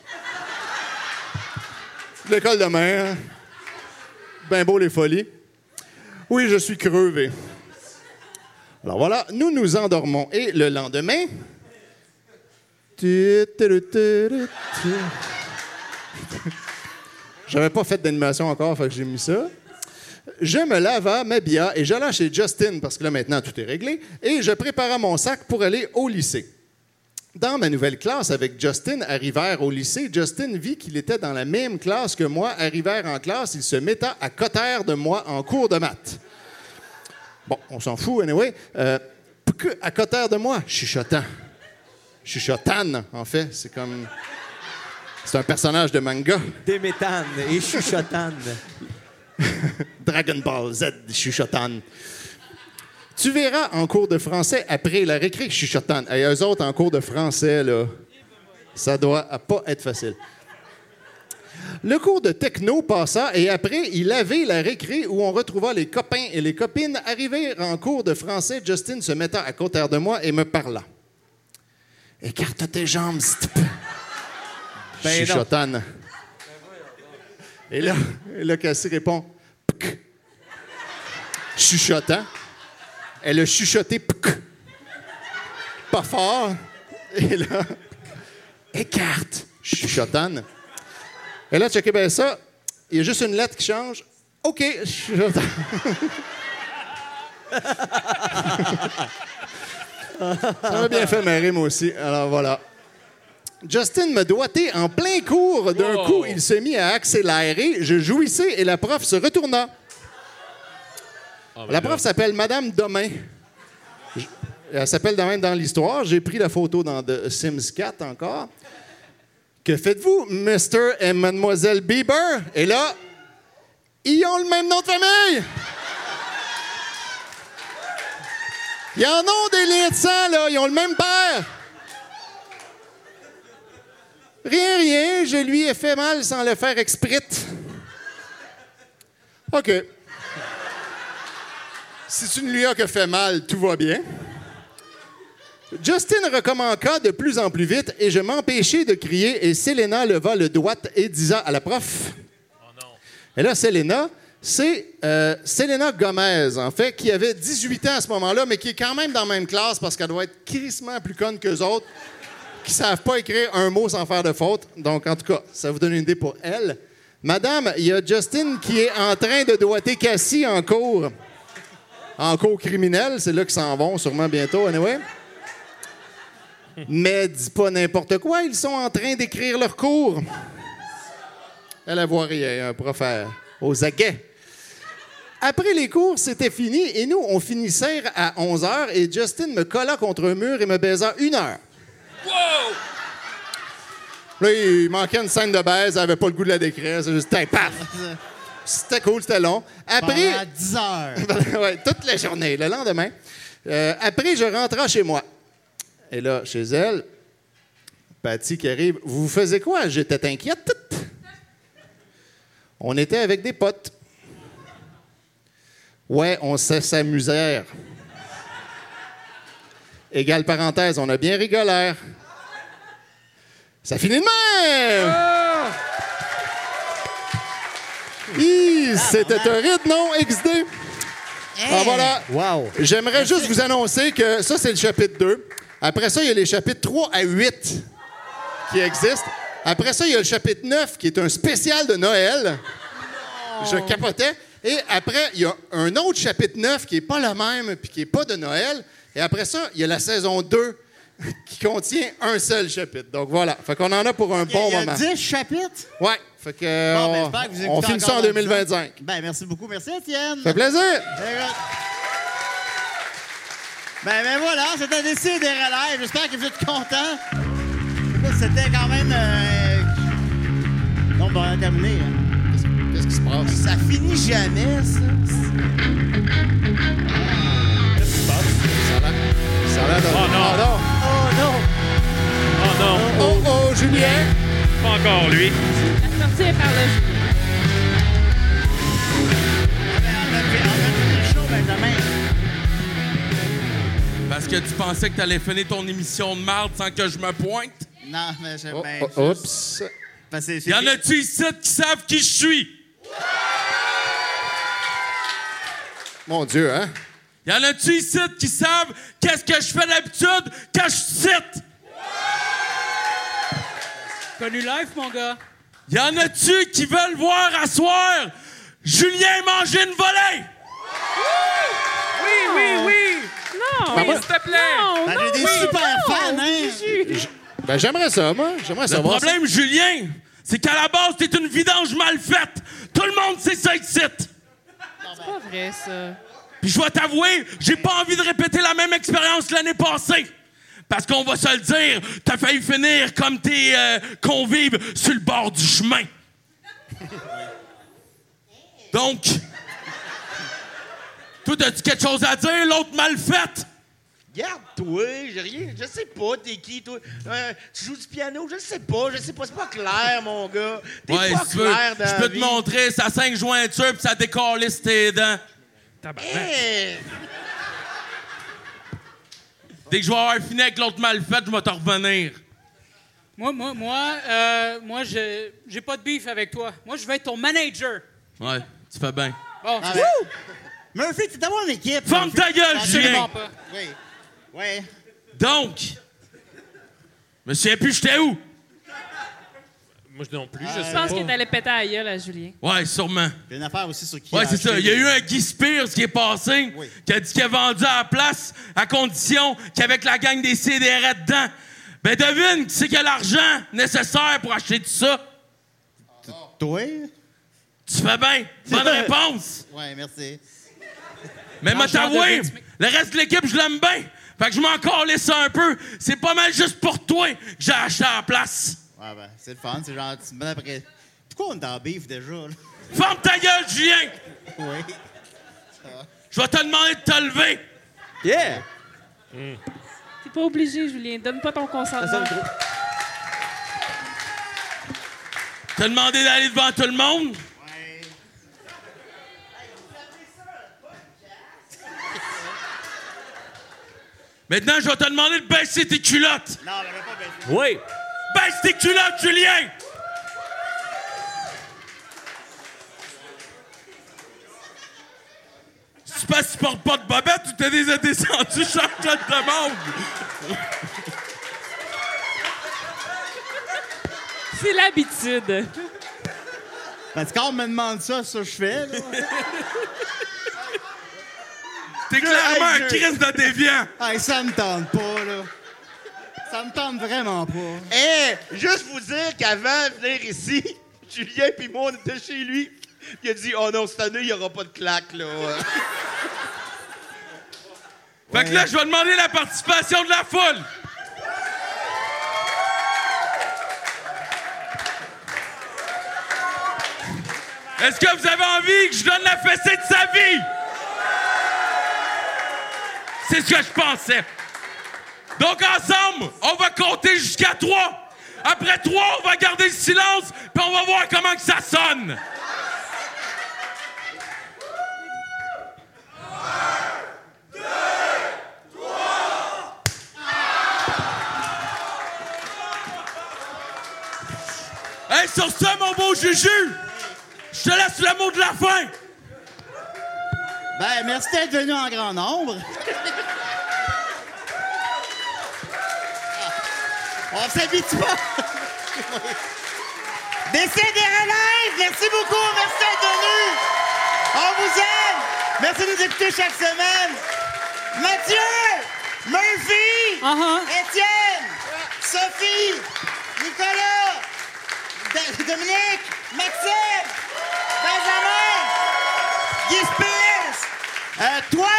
L'école demain. hein? Ben beau les folies. Oui, je suis crevé. Alors voilà, nous nous endormons. Et le lendemain. J'avais pas fait d'animation encore, fait que j'ai mis ça. Je me lava, m'habilla et j'allais chez Justin, parce que là maintenant tout est réglé, et je préparais mon sac pour aller au lycée. Dans ma nouvelle classe avec Justin, arrivèrent au lycée, Justin vit qu'il était dans la même classe que moi. Arrivèrent en classe, il se metta à côté de moi en cours de maths. Bon, on s'en fout, anyway. Euh, à côté de moi, chuchotant. Chuchotane, en fait. C'est comme. C'est un personnage de manga. Déméthane et chuchotane. Dragon Ball Z, chuchotane. Tu verras en cours de français après la récré, chuchotane. Et eux autres, en cours de français, là, ça doit pas être facile. Le cours de techno passa et après, il avait la récré où on retrouva les copains et les copines. Arrivés en cours de français, Justin se metta à côté de moi et me parla. Écarte tes jambes. Ben. Chuchotane. Et là, et là Cassie répond P'k. Chuchotant. Elle a chuchoté P'k. Pas fort. Et là, écarte. Chuchotane. Et là, checkez bien ça. Il y a juste une lettre qui change. OK. Chuchotane. Ça m'a bien fait marrer, moi aussi. Alors voilà. Justin me doigté en plein cours. D'un Wow. coup, il se mit à accélérer. Je jouissais et la prof se retourna. Ah, ben la prof s'appelle Madame Domain. Je- Elle s'appelle Domain dans l'histoire. J'ai pris la photo dans The Sims 4 encore. Que faites-vous, Mr. et Mademoiselle Bieber? Et là, ils ont le même nom de famille! Ils en ont des liens de sang, là. Ils ont le même père. Rien, rien. Je lui ai fait mal sans le faire exprès. OK. Si tu ne lui as que fait mal, tout va bien. Justin recommença de plus en plus vite et je m'empêchai de crier et Selena leva le doigt et disa à la prof. Et là, Selena, c'est euh, Selena Gomez, en fait, qui avait 18 ans à ce moment-là, mais qui est quand même dans la même classe parce qu'elle doit être crissement plus conne qu'eux autres, qui savent pas écrire un mot sans faire de faute. Donc, en tout cas, ça vous donne une idée pour elle. Madame, il y a Justin qui est en train de doigter Cassie en cours. En cours criminel, c'est là qu'ils s'en vont sûrement bientôt, anyway. Mais dis pas n'importe quoi, ils sont en train d'écrire leur cours. Elle a voit rien, un prof à- aux aguets. Après les cours, c'était fini et nous, on finissait à 11 h et Justin me colla contre un mur et me baisa une heure. Wow! Là, il manquait une scène de baise, elle avait pas le goût de la décrire, c'est juste un paf. C'était cool, c'était long. Après. Pendant 10 heures. ouais, toute la journée, le lendemain. Euh, après, je rentrais chez moi. Et là, chez elle, Patty qui arrive. Vous faisiez quoi? J'étais inquiète. On était avec des potes. Ouais, on s'amuser. Égale parenthèse, on a bien rigolé. Ça finit de même! C'était horrible, non, XD? Ah, voilà. Wow. J'aimerais juste vous annoncer que ça, c'est le chapitre 2. Après ça, il y a les chapitres 3 à 8 qui existent. Après ça, il y a le chapitre 9 qui est un spécial de Noël. Je capotais. Et après, il y a un autre chapitre 9 qui n'est pas le même puis qui n'est pas de Noël. Et après ça, il y a la saison 2 qui contient un seul chapitre. Donc voilà. Fait qu'on en a pour un bon Il y a moment. 10 chapitres? Ouais. Fait que, euh, Bon, ben, j'espère que vous on écoutez finit ça en encore dans 2025. Ben, merci beaucoup. Merci, Étienne. Ça fait plaisir. Very good. Ben, ben voilà, c'était décidé des relais. J'espère que vous êtes contents. Écoute, C'était quand même. Euh... Donc, bon, on a terminé. hein. Qu'est-ce qui se passe? Ça finit jamais, ça. Ça a l'air- ça a l'air de... Oh non. Oh non! Oh non! Oh non, Oh oh, Julien! pas encore lui. Est par le Parce que tu pensais que t'allais finir ton émission de marde sans que je me pointe? Non, mais je. Oh, ben, oh, oups! parce que Y en a-tu ici qui savent qui je suis? Mon Dieu, hein? Y en a-tu ici qui savent qu'est-ce que je fais d'habitude quand je cite? Connu live, mon gars. Y en a-tu qui veulent voir à soir Julien manger une volée? Oui, oui, oui. Non! Moi- S'il te plaît. Non, Ben, non, j'ai des oui, super non, fans, hein? Ben, j'aimerais ça, moi. J'aimerais Le savoir. ça. problème, Julien, c'est qu'à la base, t'es une vidange mal faite. Tout le monde sait ça ici. C'est pas vrai, ça. Puis je dois t'avouer, j'ai pas envie de répéter la même expérience l'année passée. Parce qu'on va se le dire, t'as failli finir comme tes euh, convives sur le bord du chemin. Donc, toi, as-tu quelque chose à dire, l'autre mal fait? Garde-toi, j'ai rien. Je sais pas, t'es qui, toi? Euh, tu joues du piano? Je sais pas, je sais pas. C'est pas clair, mon gars. T'es Ouais, pas si clair dans je peux te vie. montrer, ça a cinq jointures puis ça décalisse tes dents. Hey! Dès que je vais avoir fini avec l'autre mal fait, je vais te revenir. Moi, moi, moi, euh, moi, je j'ai pas de beef avec toi. Moi, je vais être ton manager. Ouais, tu fais bien. Bon, Ah, ben, Murphy, tu d'avoir une équipe. Ferme Murphy. ta gueule, Absolument Julien. pas. Oui. Oui. Donc, je me souviens plus, j'étais où? Moi, je non plus, je Je sais pense pas. qu'il est allé péter à la gueule à Julien. Ouais, sûrement. Il y a une affaire aussi sur qui. Ouais, a c'est ça. Il y a eu un Guy Spears qui est passé, Oui. qui a dit qu'il a vendu à la place à condition qu'avec la gang des CDR dedans. Ben devine qui c'est qui a l'argent nécessaire pour acheter tout ça? Toi? Tu fais bien. Bonne réponse. Ouais, merci. Mais m'a t'avoué, le reste de l'équipe, je l'aime bien. Fait que je m'en calisse un peu. C'est pas mal juste pour toi que j'ai acheté à la place. Ouais, ben, c'est le fun. C'est gentil. Bon après. Pourquoi on est en beef déjà, là? Ferme ta gueule, Julien! Oui. Je vais te demander de te lever. Yeah! T'es pas obligé, Julien. Donne pas ton consentement. T'as demandé d'aller devant tout le monde? Maintenant, je vais te demander de baisser tes culottes. Non, mais pas baisser. Oui! Baisse tes culottes, Julien! C'est parce que tu portes pas de bobette ou t'as déjà descendu chaque de monde? C'est l'habitude. Parce que quand on me demande ça, ça, je fais, là. T'es clairement un Christ de déviant. Hey, ça me tente pas, là. Ça me tente vraiment pas. Hé, juste vous dire qu'avant de venir ici, Julien puis moi, on était chez lui. Il a dit, oh non, cette année, il n'y aura pas de claque, là. Fait que là, je vais demander la participation de la foule. Est-ce que vous avez envie que je donne la fessée de sa vie? C'est ce que je pensais. Donc, ensemble, on va compter jusqu'à trois. Après trois, on va garder le silence, puis on va voir comment que ça sonne. Hey, sur ça, mon beau Juju, je te laisse le mot de la fin. Ben, merci d'être venu en grand nombre. On s'habitue pas. Décès des relèves, merci beaucoup, merci d'être venu. On vous aime. Merci de nous écouter chaque semaine. Mathieu, Murphy, Uh-huh. Étienne, Sophie, Nicolas, D- Dominique, Maxime, Benjamin, Guy Spears, euh, toi,